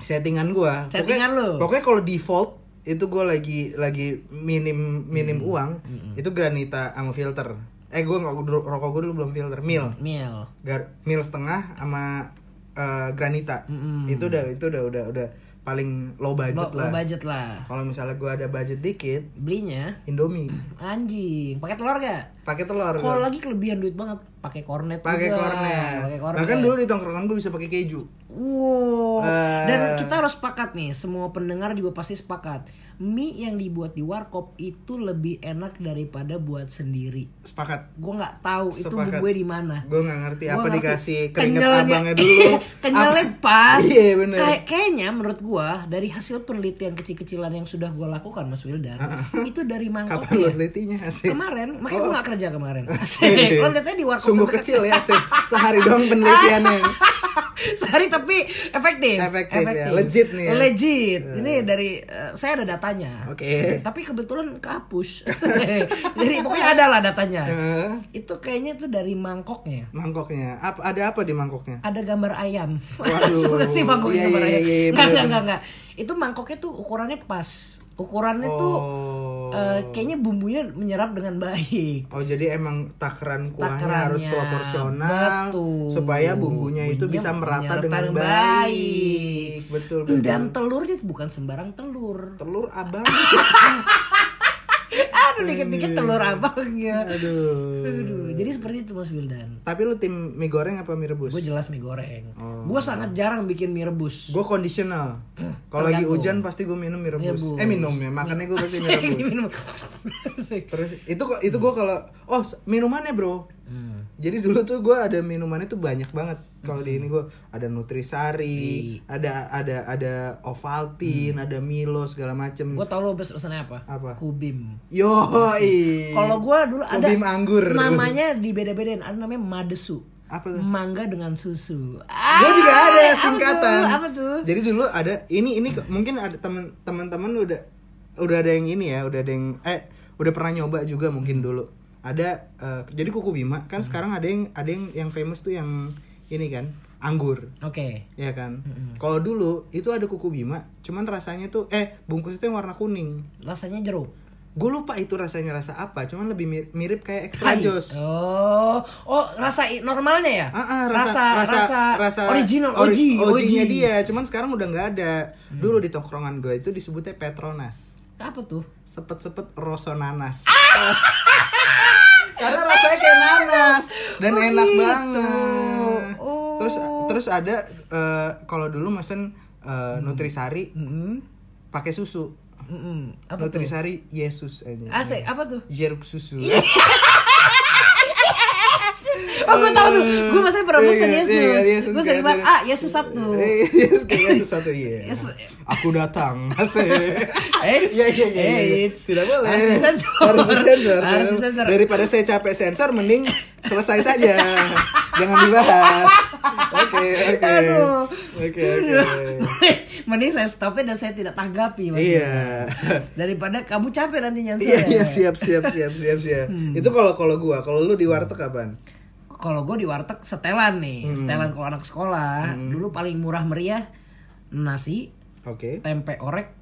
settingan gua. Settingan pokoknya, lu? Pokoknya kalau default itu gua lagi lagi minim minim uang itu granita sama filter. Eh gua nggak rokok gua dulu belum filter, mil. mil Gar, mil setengah sama eh, granita. Mm-mm. Itu udah itu udah udah udah paling low budget Lo, lah. lo budget lah Kalau misalnya gua ada budget dikit, belinya Indomie. anjing pakai telur gak Pakai telur. kalau lagi kelebihan duit banget pakai kornet pakai juga. kornet. pakai kornet Bahkan dulu di tongkrongan gue bisa pakai keju. Wow. Eh. Dan kita harus sepakat nih, semua pendengar juga pasti sepakat. Mie yang dibuat di warkop itu lebih enak daripada buat sendiri. Sepakat. Gue nggak tahu itu Sepakat. gue di mana. Gue nggak ngerti Gua apa ngerti. dikasih keringet Kenyalnya- abangnya *laughs* dulu. Kenyalnya Apa- pas. Iya bener. Kayak kayaknya menurut gua dari hasil penelitian kecil-kecilan yang sudah gua lakukan Mas Wildan, itu dari Kapan lo mangkoknya. telitinya? Asik. Kemarin, makanya Oh. gua gak kerja kemarin. Asik. Lo lihatnya di warkop Sungguh kecil ya, asik. Sehari doang penelitiannya. *laughs* Sehari tapi efektif. Efektif ya, legit nih ya. Legit. Ini dari eh, saya ada datanya. Oke. Tapi kebetulan kehapus. *laughs* Jadi pokoknya ada lah datanya. Eh, Itu kayaknya itu dari mangkoknya. mangkoknya. Apa ada apa di mangkoknya? Ada gambar ayam. Waduh. *laughs* Sih mangkoknya Iya, iya, ayam. iya, iya. Itu mangkoknya tuh ukurannya pas. Ukurannya tuh Eh, kayaknya bumbunya menyerap dengan baik. Oh jadi emang takaran kuahnya Takarannya, harus proporsional betul. supaya bumbunya itu Bumbunya bisa merata dengan dengan baik. Betul betul. Dan telurnya bukan sembarang telur. telur abang. *laughs* dikit-dikit telur abangnya. Aduh. Aduh, jadi seperti itu Mas Wildan. Tapi lu tim mie goreng apa mie rebus? Gue jelas mie goreng. Oh. Gue sangat jarang bikin mie rebus. Gue kondisional. *clears throat* Kalau lagi hujan pasti gue minum mie rebus. Rebus. Eh minum ya, makannya gue pasti mie rebus. *laughs* Terus itu kok itu gue kalau oh minumannya bro. Hmm. Jadi dulu tuh gue ada minumannya tuh banyak banget. Kalau di ini gue ada Nutrisari, ada ada ada Ovaltine, ada Milo segala macem. Gue tau lo bes pesannya apa? Apa? Kubim. Yo, Kalau gue dulu ada Kubim anggur. namanya dibeda-bedain. Ada namanya madesu. apa tuh? Mangga dengan susu. Gue juga ada apa singkatan. tuh? Apa tuh? Jadi dulu ada ini ini mungkin ada temen teman-teman udah udah ada yang ini ya, udah ada yang eh udah pernah nyoba juga mungkin dulu. Ada eh, jadi kuku bima kan sekarang ada yang ada yang yang famous tuh yang ini kan anggur Oke. ya kan. Kalau dulu itu ada kuku bima, cuman rasanya tuh eh bungkus itu yang warna kuning. Rasanya jeruk. Gue lupa itu rasanya rasa apa, cuman lebih mir- mirip kayak extra Hai. jos. Oh, oh rasa normalnya ya? Ah, ah, rasa, rasa, rasa original, ori- OG, OG-nya OG. dia, cuman sekarang udah nggak ada. Dulu di tongkrongan gue itu disebutnya Petronas. Apa tuh? Sepet-sepet rosonanas. *laughs* Karena rasanya kayak nanas dan Oh, enak gitu. banget. Oh. Terus terus ada eh, kalau dulu mesen eh, Nutrisari Mm-mm. pakai susu. Mm-mm. Apa tuh? Nutrisari Yesus aja. Asik, apa tuh? Jeruk susu. *laughs* Oh, gue tau tuh. Gue maksudnya pernah Iya, pesen iya, Yesus. iya, gue sering kayak banget, gitu. ah Yesus satu. Eh, Yesus kayak Yesus satu iya. *laughs* Aku datang. *laughs* Eits, Iya iya iya. iya. Tidak boleh. Harus disensor. Harus disensor. Daripada saya capek sensor, mending selesai saja. Jangan dibahas. Oke oke. Oke oke. *laughs* Mending saya stopin dan saya tidak tanggapi. Iya. Daripada kamu capek nanti nyanyi Iya iya siap siap siap siap siap. Hmm. Itu kalau kalau gua, kalau lu di warteg kapan? Kalau gue di warteg setelan nih, Hmm. setelan kalau anak sekolah. Dulu paling murah meriah nasi, Oke. tempe orek,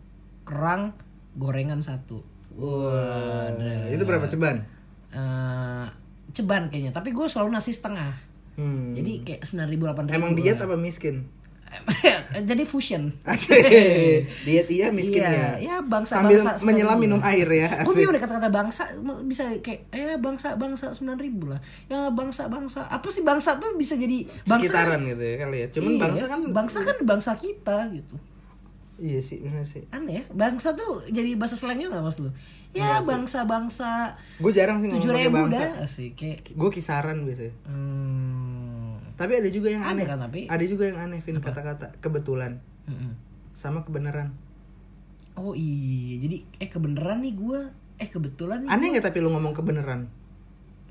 kerang, gorengan satu. Waduh. Itu berapa ceban? Eh, ceban kayaknya, tapi gue selalu nasi setengah. Hmm. Jadi kayak sembilan ribu delapan ribu. Emang diet apa miskin? *laughs* Jadi fusion. *laughs* Diet iya miskin Iya, ya. ya bangsa Sambil bangsa menyelam 9.000. minum air ya. Gue Asik. bingung deh kata-kata bangsa bisa kayak eh bangsa bangsa sembilan ribu lah. Ya bangsa bangsa apa sih bangsa tuh bisa jadi bangsa Sekitaran gitu ya kali ya. Cuman Iya, bangsa kan bangsa kan bangsa kita gitu. Iya sih benar sih. Aneh ya, bangsa tuh jadi bahasa slangnya nggak mas lu? Iya Ya bangsa bangsa Gue jarang sih tujuh ngomong bangsa. dah sih kayak. Gue kisaran biasanya. Hmm, Tapi ada juga yang Aneh aneh. kan, tapi? Ada juga yang aneh Vin kata-kata kebetulan mm-mm. sama kebenaran. Oh iya, jadi eh kebenaran nih gue, eh kebetulan nih. Aneh nggak tapi lu ngomong kebenaran?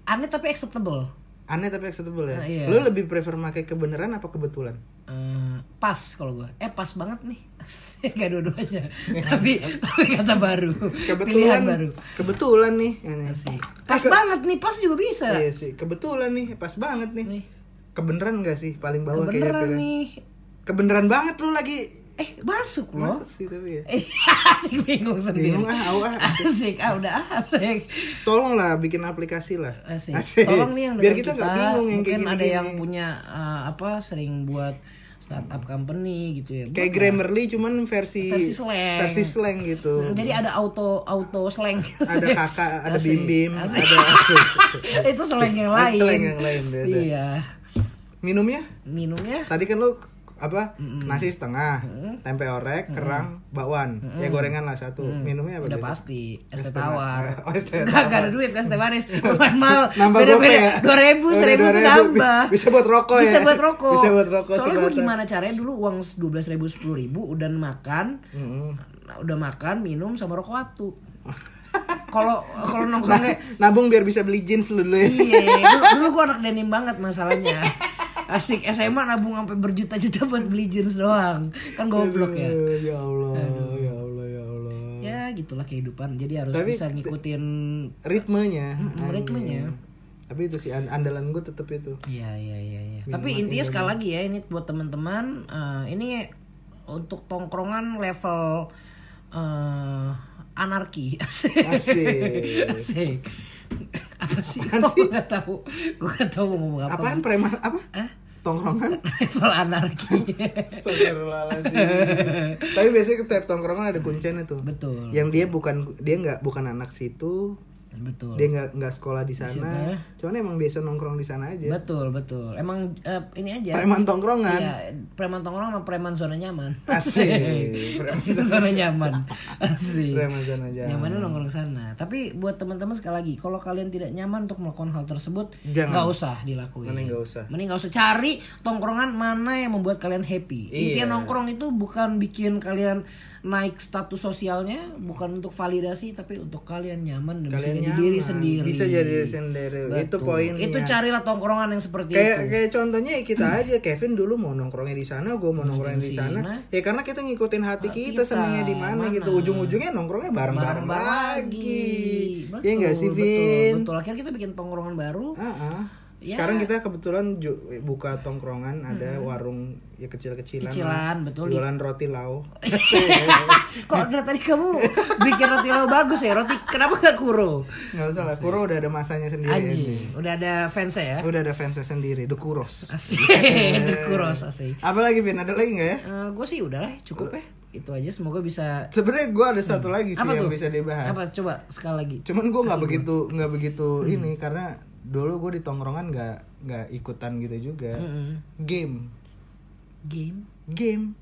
Aneh tapi acceptable. Aneh tapi acceptable ya. Ah, iya. Lu lebih prefer pakai kebenaran apa kebetulan? Eh, pas kalau gue eh pas banget nih *laughs* gak dua-duanya *laughs* tapi tapi kata baru pilihan Kebetulan baru Kebetulan nih. Ini. Eh, pas ke- banget nih pas juga bisa Iya sih, kebetulan nih, pas banget nih. nih Kebenaran gak sih paling bawah kayaknya kebeneran pilihan? nih Kebenaran banget lu lagi. eh masuk loh Masuk sih tapi ya. eh *laughs* asik bingung sendiri Bingung ah, au ah. asik ah udah asik Tolonglah bikin aplikasi lah. asik, tolong nih yang Biar kita nggak bingung yang kayak mungkin ada gini-gini. yang punya eh, apa sering buat startup company gitu ya kayak Buat lah. Grammarly cuman versi Versi slang. versi slang gitu. Hmm, jadi ada auto auto slang ada *laughs* kakak, ada Asik, bim bim, asik. ada asik. *laughs* itu slang yang lain slang yang lain, beda. iya Minumnya? minumnya? Tadi kan lu apa? Nasi setengah, tempe orek, kerang, bakwan, ya gorengan lah satu. Minumnya apa? udah pasti. Es teh tawar. oh, es teh *laughs* Nggak, nggak ada tawar. duit kan es teh manis *laughs* bukan mal. Nambah beda gope beda ya? dua ribu Udah seribu tuh 2.000. nambah. *laughs* Bisa buat rokok bisa ya? buat rokok. Bisa buat rokok soalnya gue gimana caranya? Dulu uang dua belas ribu sepuluh ribu udah makan. Nah, udah makan minum sama rokok atu kalau kalau nongkrongnya Nabung biar bisa beli jeans lu dulu ya. Iya, dulu, dulu gue anak denim banget masalahnya. Asik SMA nabung sampai berjuta-juta buat beli jeans doang. Kan goblok ya. Aduh, Ya Allah, ya Allah, ya Allah. Ya gitulah kehidupan. Jadi harus Tapi- bisa ngikutin Ritmenya. Mm, ritmenya. Tapi itu sih an- andalan gue tetep itu. Iya, iya, iya, iya. Tapi intinya sekali lagi ya ini buat teman-teman eh, ini untuk tongkrongan level eh, anarki. Asik. *laughs* Asik. Asik. Apa sih? Apaan Gue sih? gak tahu. Gue gak tahu mau ngomong apa. Apaan preman apa? Hah? Tongkrongan? level anarki. Tapi biasanya ke tiap tongkrongan ada kuncinya tuh. Betul. Yang dia bukan dia nggak bukan anak situ, Betul. dia nggak nggak sekolah di sana sana. cuman emang biasa nongkrong di sana aja Betul, betul. Emang eh, ini aja. preman tongkrongan Iya, preman tongkrong sama preman zona nyaman. Asik. *laughs* Itu zona nyaman. Asik. preman sana aja Nyamannya nongkrong sana. Tapi buat teman-teman sekali lagi, kalau kalian tidak nyaman untuk melakukan hal tersebut, nggak usah dilakuin. Mending nggak usah. Mending nggak usah cari tongkrongan mana yang membuat kalian happy. Iya. Intinya nongkrong itu bukan bikin kalian naik status sosialnya, bukan untuk validasi, tapi untuk kalian nyaman dan bisa Kalian jadi nyaman. diri sendiri. bisa jadi diri sendiri itu Betul. poinnya Itu carilah tongkrongan yang seperti kayak itu. kayak contohnya kita aja Kevin dulu mau nongkrongnya di sana gue mau nongkrongnya di sana ya karena kita ngikutin hati Hati kita, kita, senangnya di mana gitu ujung-ujungnya nongkrongnya bareng-bareng Bareng-bareng lagi Betul, ya enggak sih betul, Vin Betul, akhirnya kita bikin tongkrongan baru. Ah, ah. Ya. Sekarang kita kebetulan buka tongkrongan ada warung ya kecil-kecilan. lah. Kecilan, betul. Jualan roti lau. *laughs* Kok dari tadi kamu bikin roti lo bagus ya? Roti kenapa gak kuro? Nggak usah lah. Kuro udah ada masanya sendiri. ini. Anjing, udah ada fansnya ya? Udah ada fansnya sendiri, The Kuros. Asik, *laughs* the kuros asik. Apa lagi Vin? Ada lagi nggak ya? gue sih udah lah, cukup ya. Itu aja semoga bisa Sebenarnya gue ada satu lagi sih Apa yang tuh? bisa dibahas. Apa coba sekali lagi. Cuman gue nggak begitu nggak begitu Hmm. ini karena dulu gue di tongkrongan nggak nggak ikutan gitu juga. Mm-mm. Game, Game. game.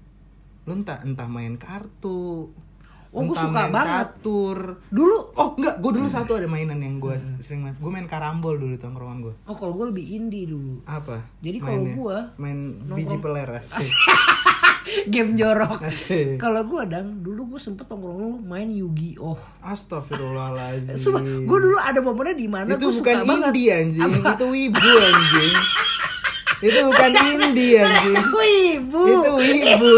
Lu entah entah main kartu. Oh, gua entah suka main banget. catur. Dulu Oh enggak, gue dulu satu ada mainan yang gue Hmm. sering main. Gue main karambol dulu di tongkrongan gue. Oh kalau gue lebih indie dulu Apa? Jadi kalau Mainnya? gua main biji peler asik. *laughs* *laughs* *laughs* Game jorok. Kalau gue dang Dulu gue sempet nongkrong dulu main Yu-Gi-Oh Astagfirullahaladzim. Sumpah Gue dulu ada momennya di mana itu gue bukan suka banget indie anjing, itu wibu anjing. itu bukan *laughs* indie anjing. *laughs* Wibu Itu wibu.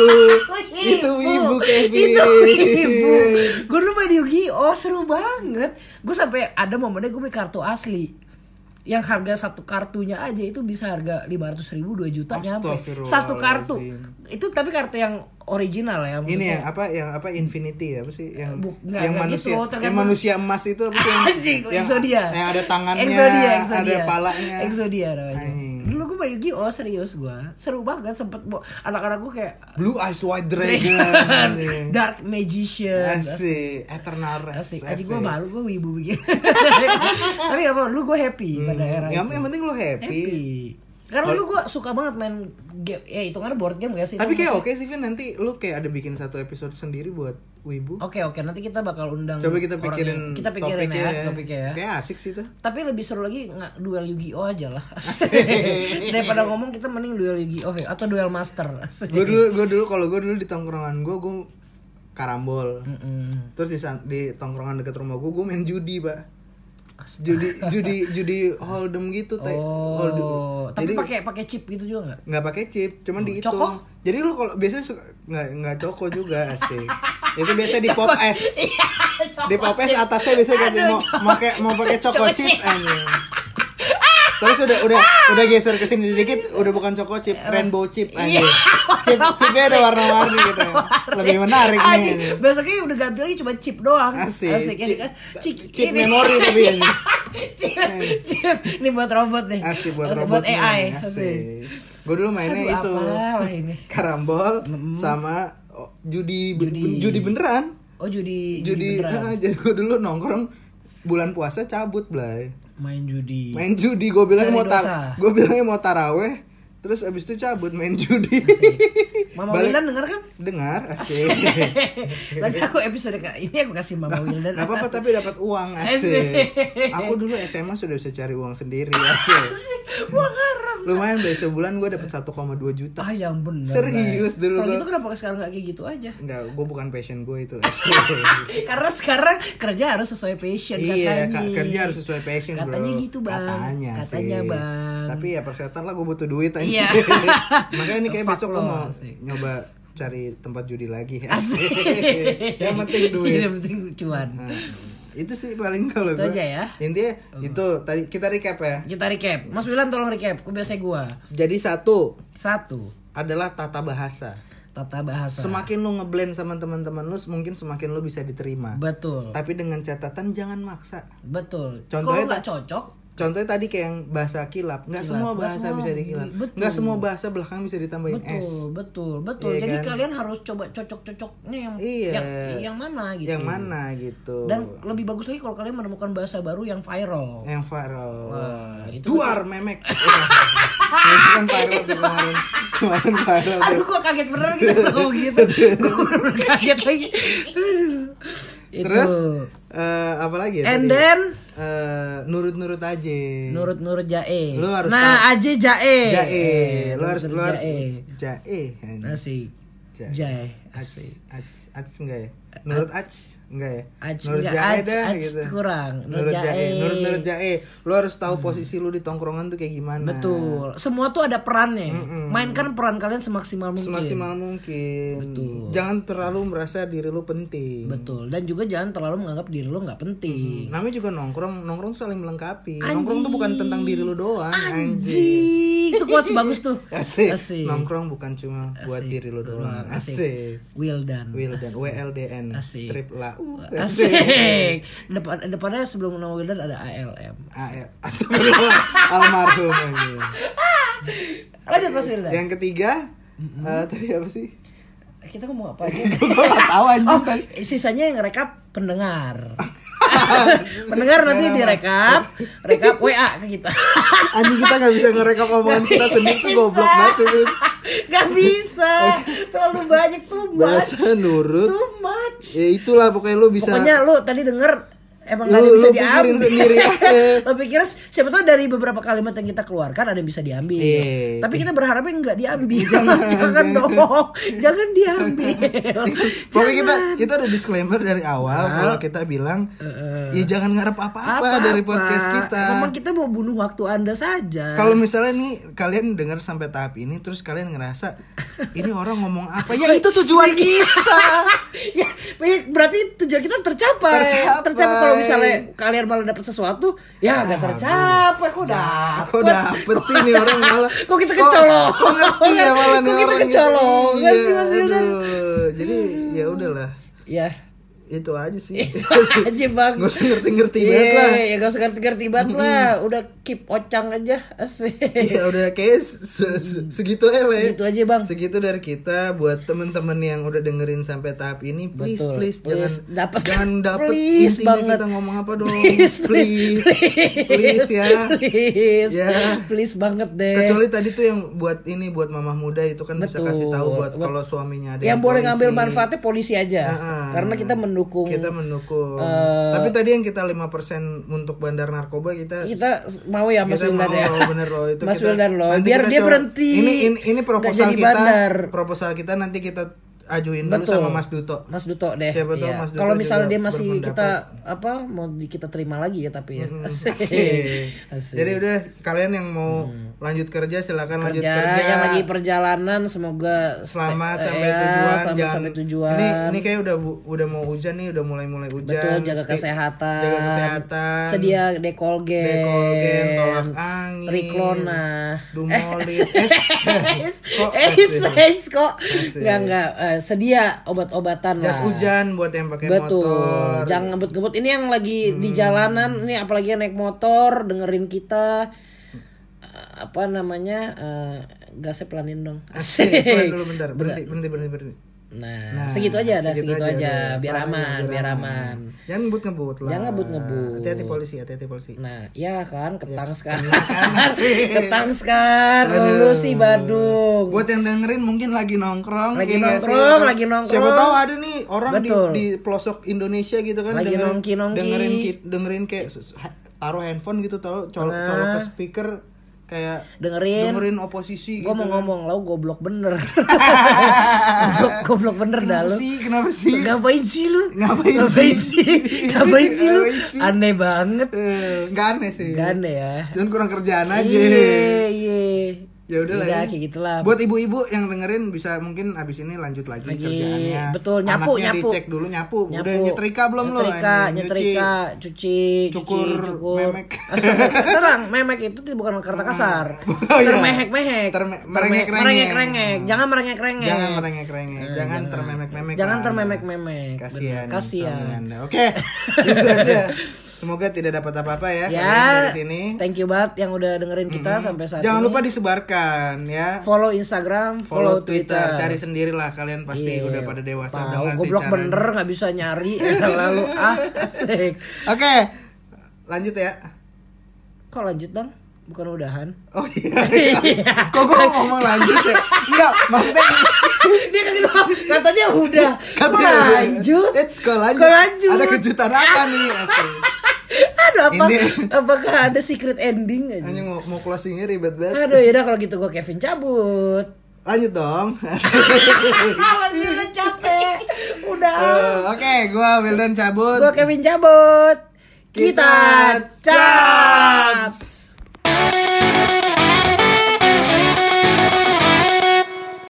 itu wibu Kevin. Itu wibu Gue dulu main Yu-Gi-Oh seru banget Gue sampai ada momennya gue beli kartu asli yang harga satu kartunya aja itu bisa harga 500 ribu 2 juta nyampe satu kartu itu tapi kartu yang original ya Ini ya apa yang apa Infinity ya apa sih yang Buk- nggak, yang nggak manusia gitu, yang manusia emas itu apa sih yang *laughs* Anjing, yang, Exodia. yang ada tangannya Exodia, Exodia. ada palanya Exodia namanya. Anjing. Dulu gue main Yu-Gi-Oh serius gue. Seru banget sempet anak-anak gue kayak Blue Eyes White Dragon. *laughs* Dark Magician. asik Eternal Asik. Aja gue malu gue wibu bikin. *laughs* Tapi apa? Lu gue happy pada era yang, itu. yang penting lu happy, happy. Karena lu gue suka banget main game. Ya itu kan board game gak sih? tapi Itu kayak oke sih Vin nanti lu kayak ada bikin satu episode sendiri buat Wibu Oke oke nanti kita bakal undang coba kita pikirin yang- kita pikirin topiknya ya topiknya ya. kayak asik sih tuh Tapi lebih seru lagi nggak duel Yu-Gi-Oh aja lah. *laughs* Daripada ngomong kita mending duel Yu-Gi-Oh ya atau duel Master. gue dulu gue dulu kalau gue dulu di tongkrongan gue gue karambol terus di, di tongkrongan dekat rumah gue gue main judi pak judi judi judi hold'em gitu teh. Hold'em. Oh, tapi jadi pakai pakai chip gitu juga nggak? nggak pakai chip cuman dihitung. Coko? jadi lu kalau biasanya nggak nggak coko juga asik. Itu biasa di *laughs* pop es di pop es atasnya biasanya kasih mau mau pakai mau pakai coko chip. anjing terus udah udah udah geser ke sini dikit udah bukan coko chip rainbow chip anjing chip chipnya ada warna-warni gitu lebih menarik nih Anjing, besoknya udah ganti lagi cuma chip doang. Asik. Ini kan, Chip- chip, chip memori *laughs* tapi ini. chip, chip. Ini buat robot nih. asik buat Asik, robot AI. Asik. asik gue dulu mainnya Aduh, itu ini. karambol sama oh, judi Judi. judi beneran Oh judi judi beneran. ah, jadi gue dulu nongkrong bulan puasa cabut blay main judi. main judi gue bilang Cari mau tar gue bilangnya mau taraweh terus abis itu cabut main judi Mama Balik- Wildan denger kan? dengar asik Nanti aku episode ini aku kasih Mama Wildan. Gak apa-apa tapi dapat uang asik. Asik. Aku dulu SMA sudah bisa cari uang sendiri asik. Wah haram. Lumayan dari sebulan gue dapat 1,2 juta. Ah yang bener. Serius dulu Kalau gua- gitu kenapa sekarang nggak kayak gitu aja? Enggak, gue bukan passion gue itu. Asik. *laughs* Karena sekarang kerja harus sesuai passion iya, katanya. ka- kerja harus sesuai passion, bro. Katanya gitu, Bang. Katanya, Katanya, sih. Bang. Tapi ya persetan lah gue butuh duit aja. *laughs* Iya. Makanya ini kayak besok lo, mau nyoba cari tempat judi lagi. Asik. *laughs* Yang penting duit. Yang penting cuan. Nah, itu sih paling kalau Itu gue. aja ya. Intinya itu tadi kita recap ya. Kita recap. Mas Wilan tolong recap. Aku biasa gua. Jadi satu Satu. adalah tata bahasa. Tata bahasa. Semakin lu ngeblend sama teman-teman lu, mungkin semakin lu bisa diterima. Betul. Tapi dengan catatan jangan maksa. Betul. Contohnya Kalau nggak cocok, contohnya tadi kayak yang bahasa kilap. Nggak Kilap, semua bahasa semua, bisa dikilap. Betul. nggak semua bahasa belakang bisa ditambahin s. Betul betul betul. Iya jadi kan? kalian harus coba cocok-cocoknya yang Iya. yang yang mana gitu. Yang mana gitu. Dan lebih bagus lagi kalau kalian menemukan bahasa baru yang viral. Yang viral. Wah, itu duar memek. *laughs* Itu kan viral tuh kemarin. Kemarin viral. Aduh gua kaget bener *laughs* kita ngomong gitu. Gua kaget lagi. Terus eh, apa lagi ya? And tadi? then Eh, nurut-nurut aja. Nurut-nurut jae. Lu harus Nah aja jae. Jae. Eh, lu harus lu harus jae. jae Asik. Jae. Jae Ach, ach enggak ya? Nurut ach enggak ya? Ach, Nurut enggak, jae dah gitu. kurang. Nurut Nurut jae. jae. Nurut nurut jae. Lu harus tahu posisi lu di tongkrongan tuh kayak gimana. Betul Semua tuh ada perannya Mainkan peran kalian semaksimal mungkin Semaksimal mungkin. Jangan terlalu merasa diri lu penting. Betul Dan juga jangan terlalu menganggap diri lo nggak penting Namanya juga nongkrong, nongkrong tuh saling melengkapi. Nongkrong tuh bukan tentang diri lu doang, anjing. Anjing Itu quotes bagus tuh *laughs* Asik. Asik. Nongkrong bukan cuma buat Asik. diri lu doang. Asik. Asik. Wildan Wildan, WLDN, Asik. strip lau. Asik. Depan depannya sebelum nama Wildan ada ALM. AL. Astagfirullah. *laughs* Almarhum. Lanjut Mas Wildan. Yang ketiga, eh, tadi apa sih? Kita ngomong apa aja? *laughs* Gue gak tau anjing Oh, sisanya yang rekap pendengar. *laughs* *laughs* pendengar nanti direkap, rekap WA ke kita. Anjing kita gak bisa ngerekap omongan kita sendiri tuh goblok banget sih. Vin. Gak bisa. Terlalu banyak too much. Bahasa nurut. Too much. Ya itulah pokoknya lu bisa Pokoknya lu tadi denger emang Lu- gak ada bisa diambil. sendiri *laughs* lu pikir siapa tahu dari beberapa kalimat yang kita keluarkan ada yang bisa diambil. Iya. Tapi kita berharapnya nggak diambil. Jangan, *laughs* Jangan, dong. Jangan diambil. *laughs* Pokoknya kita kita udah disclaimer dari awal kalau kita bilang ya jangan ngarep apa-apa dari podcast kita. Memang kita mau bunuh waktu Anda saja. Kalau misalnya nih kalian dengar sampai tahap ini terus kalian ngerasa ini orang ngomong apa? Ya itu tujuan kita. ya, berarti tujuan kita tercapai. Tercapai. kalau misalnya kalian malah dapat sesuatu, ya nggak tercapai. Kok dapet? Kok dapet sih nih orang malah *laughs* Kok kita kecolongan? Kok ngerti ya malah nih Kok kita orang gitu. kecolongan Iya, sih, Mas Wildan? aduh. Jadi ya udahlah Ya, itu aja sih. *laughs* itu aja bang. Gak usah ngerti-ngerti banget lah. Iya, ya gak usah ngerti-ngerti banget lah. Udah keep ocang aja, asik. Ya udah kayak se- se- segitu aja lah ya. Segitu aja, Bang. Segitu dari kita buat temen-temen yang udah dengerin sampai tahap ini, please Betul. please, Please, jangan dapet- jangan *laughs* dapet please intinya banget. kita ngomong apa dong. *laughs* Please, please, please, ya. Please, Ya. please banget deh. Kecuali tadi tuh yang buat ini buat mamah muda itu kan bisa Betul. kasih tahu buat kalau suaminya ada yang boleh polisi. ngambil manfaatnya polisi aja, Heeh. karena kita mendukung. Kita mendukung. Eh, Tapi tadi yang kita 5% untuk bandar narkoba kita kita mau ya Mas mau ya. bener loh itu Mas kita- Wildan loh, biar dia coba- berhenti. Ini ini, ini proposal kita. bandar. Proposal kita nanti kita ajuin dulu Betul. sama Mas Duto. Mas Duto deh. Siapa Iya. Mas Duto Kalau misalnya dia masih berpendapat. kita apa mau di- kita terima lagi ya tapi ya. *laughs* Asik. Asik. Asik. Jadi udah kalian yang mau lanjut kerja silakan lanjut kerja, yang lagi perjalanan semoga selamat sampai ya, tujuan selamat jangan sampai tujuan. ini ini kayak udah udah mau hujan nih udah mulai mulai hujan Betul, jaga Stay- kesehatan. jaga kesehatan Sedia dekolgen. dekolgen tolak angin Riklona. dumolit *laughs* es kok Eh, es es kok. Enggak enggak eh, sedia obat-obatan jas lah. hujan buat yang pakai Betul. motor Hmm. Jangan ngebut-ngebut. Ini yang lagi di jalanan, ini apalagi yang naik motor, dengerin kita eh, apa namanya? eh, gasnya pelanin dong. Asik, Asik. dulu bentar *laughs* berhenti berhenti berhenti berhenti Nah, Nah, segitu aja dah, segitu segitu, aja, aja, biar Pelan aja, aman, biar biar aman. aman. jangan ngebut ngebut lah Jangan ngebut-ngebut. hati-hati polisi hati-hati polisi Nah, ya kan, ketang sekarang. asik. ketang sekarang, lu sih Badung. Buat yang dengerin mungkin lagi nongkrong, Lagi ya sih? nongkrong, lagi nongkrong. Siapa tahu ada nih orang di, Betul. di pelosok Indonesia gitu kan Lagi dengerin, nongki-nongki. dengerin ki- dengerin kayak taruh handphone gitu taruh colok Nah. colok ke speaker kayak Dengerin. dengerin oposisi Gue gitu. mau kan. ngomong, lau goblok bener. *laughs* goblok, goblok bener dah Kenapa lu. sih? Kenapa sih? Ngapain sih lu? Ngapain Ngapain sih? Ngapain sih lu? Ngapain sih? Aneh banget. Eh, nggak aneh sih. Gak aneh ya. Cuman kurang kerjaan aja. Iya, iya. Ya udah lah. Udah, ya. kayak gitulah. Buat ibu-ibu yang dengerin bisa mungkin abis ini lanjut lagi, Lagi, kerjaannya. betul, nyapu, Anaknya nyapu. dicek dulu nyapu. Udah Nyapu. nyetrika belum lo? nyetrika, nyetrika, cuci, Cukur cuci, cukur. memek. *laughs* Astaga, Terang, *laughs* memek itu bukan kata kasar. *laughs* Oh, iya. Termehek-mehek. Terme- Terme- merengek-rengek. merengek-rengek. Jangan merengek-rengek. Jangan merengek-rengek, jangan termemek-memek. Jangan lah. termemek-memek. Kasihan. Bener, Kasihan. suami Anda. Oke, itu aja. Semoga tidak dapat apa-apa ya, Ya, dari sini. thank you banget yang udah dengerin kita sampai saat Jangan ini. lupa disebarkan ya. follow Instagram, Follow follow, Twitter, Twitter. cari sendirilah kalian pasti Iya. udah pada dewasa ngerti goblok caranya. bener nggak bisa nyari *laughs* lalu ah asik. Oke, lanjut ya. Kok lanjut dong? Bukan udahan. Oh iya. *laughs* Kok gue ngomong lanjut ya? Enggak, maksudnya *laughs* Dia kan gitu, katanya udah. Katanya lanjut. Let's go lanjut. Kok lanjut? Ada kejutan apa nih? Asli. Aduh apa? Ini- Apakah ada secret ending aja? Hanya mau, mau closingnya ribet banget. Aduh yaudah kalau gitu gue Kevin cabut. Lanjut dong. *laughs* Masih udah capek. Udah. Eh, Oke, gua Wildan cabut. Gue Kevin cabut. Kita Kita caps.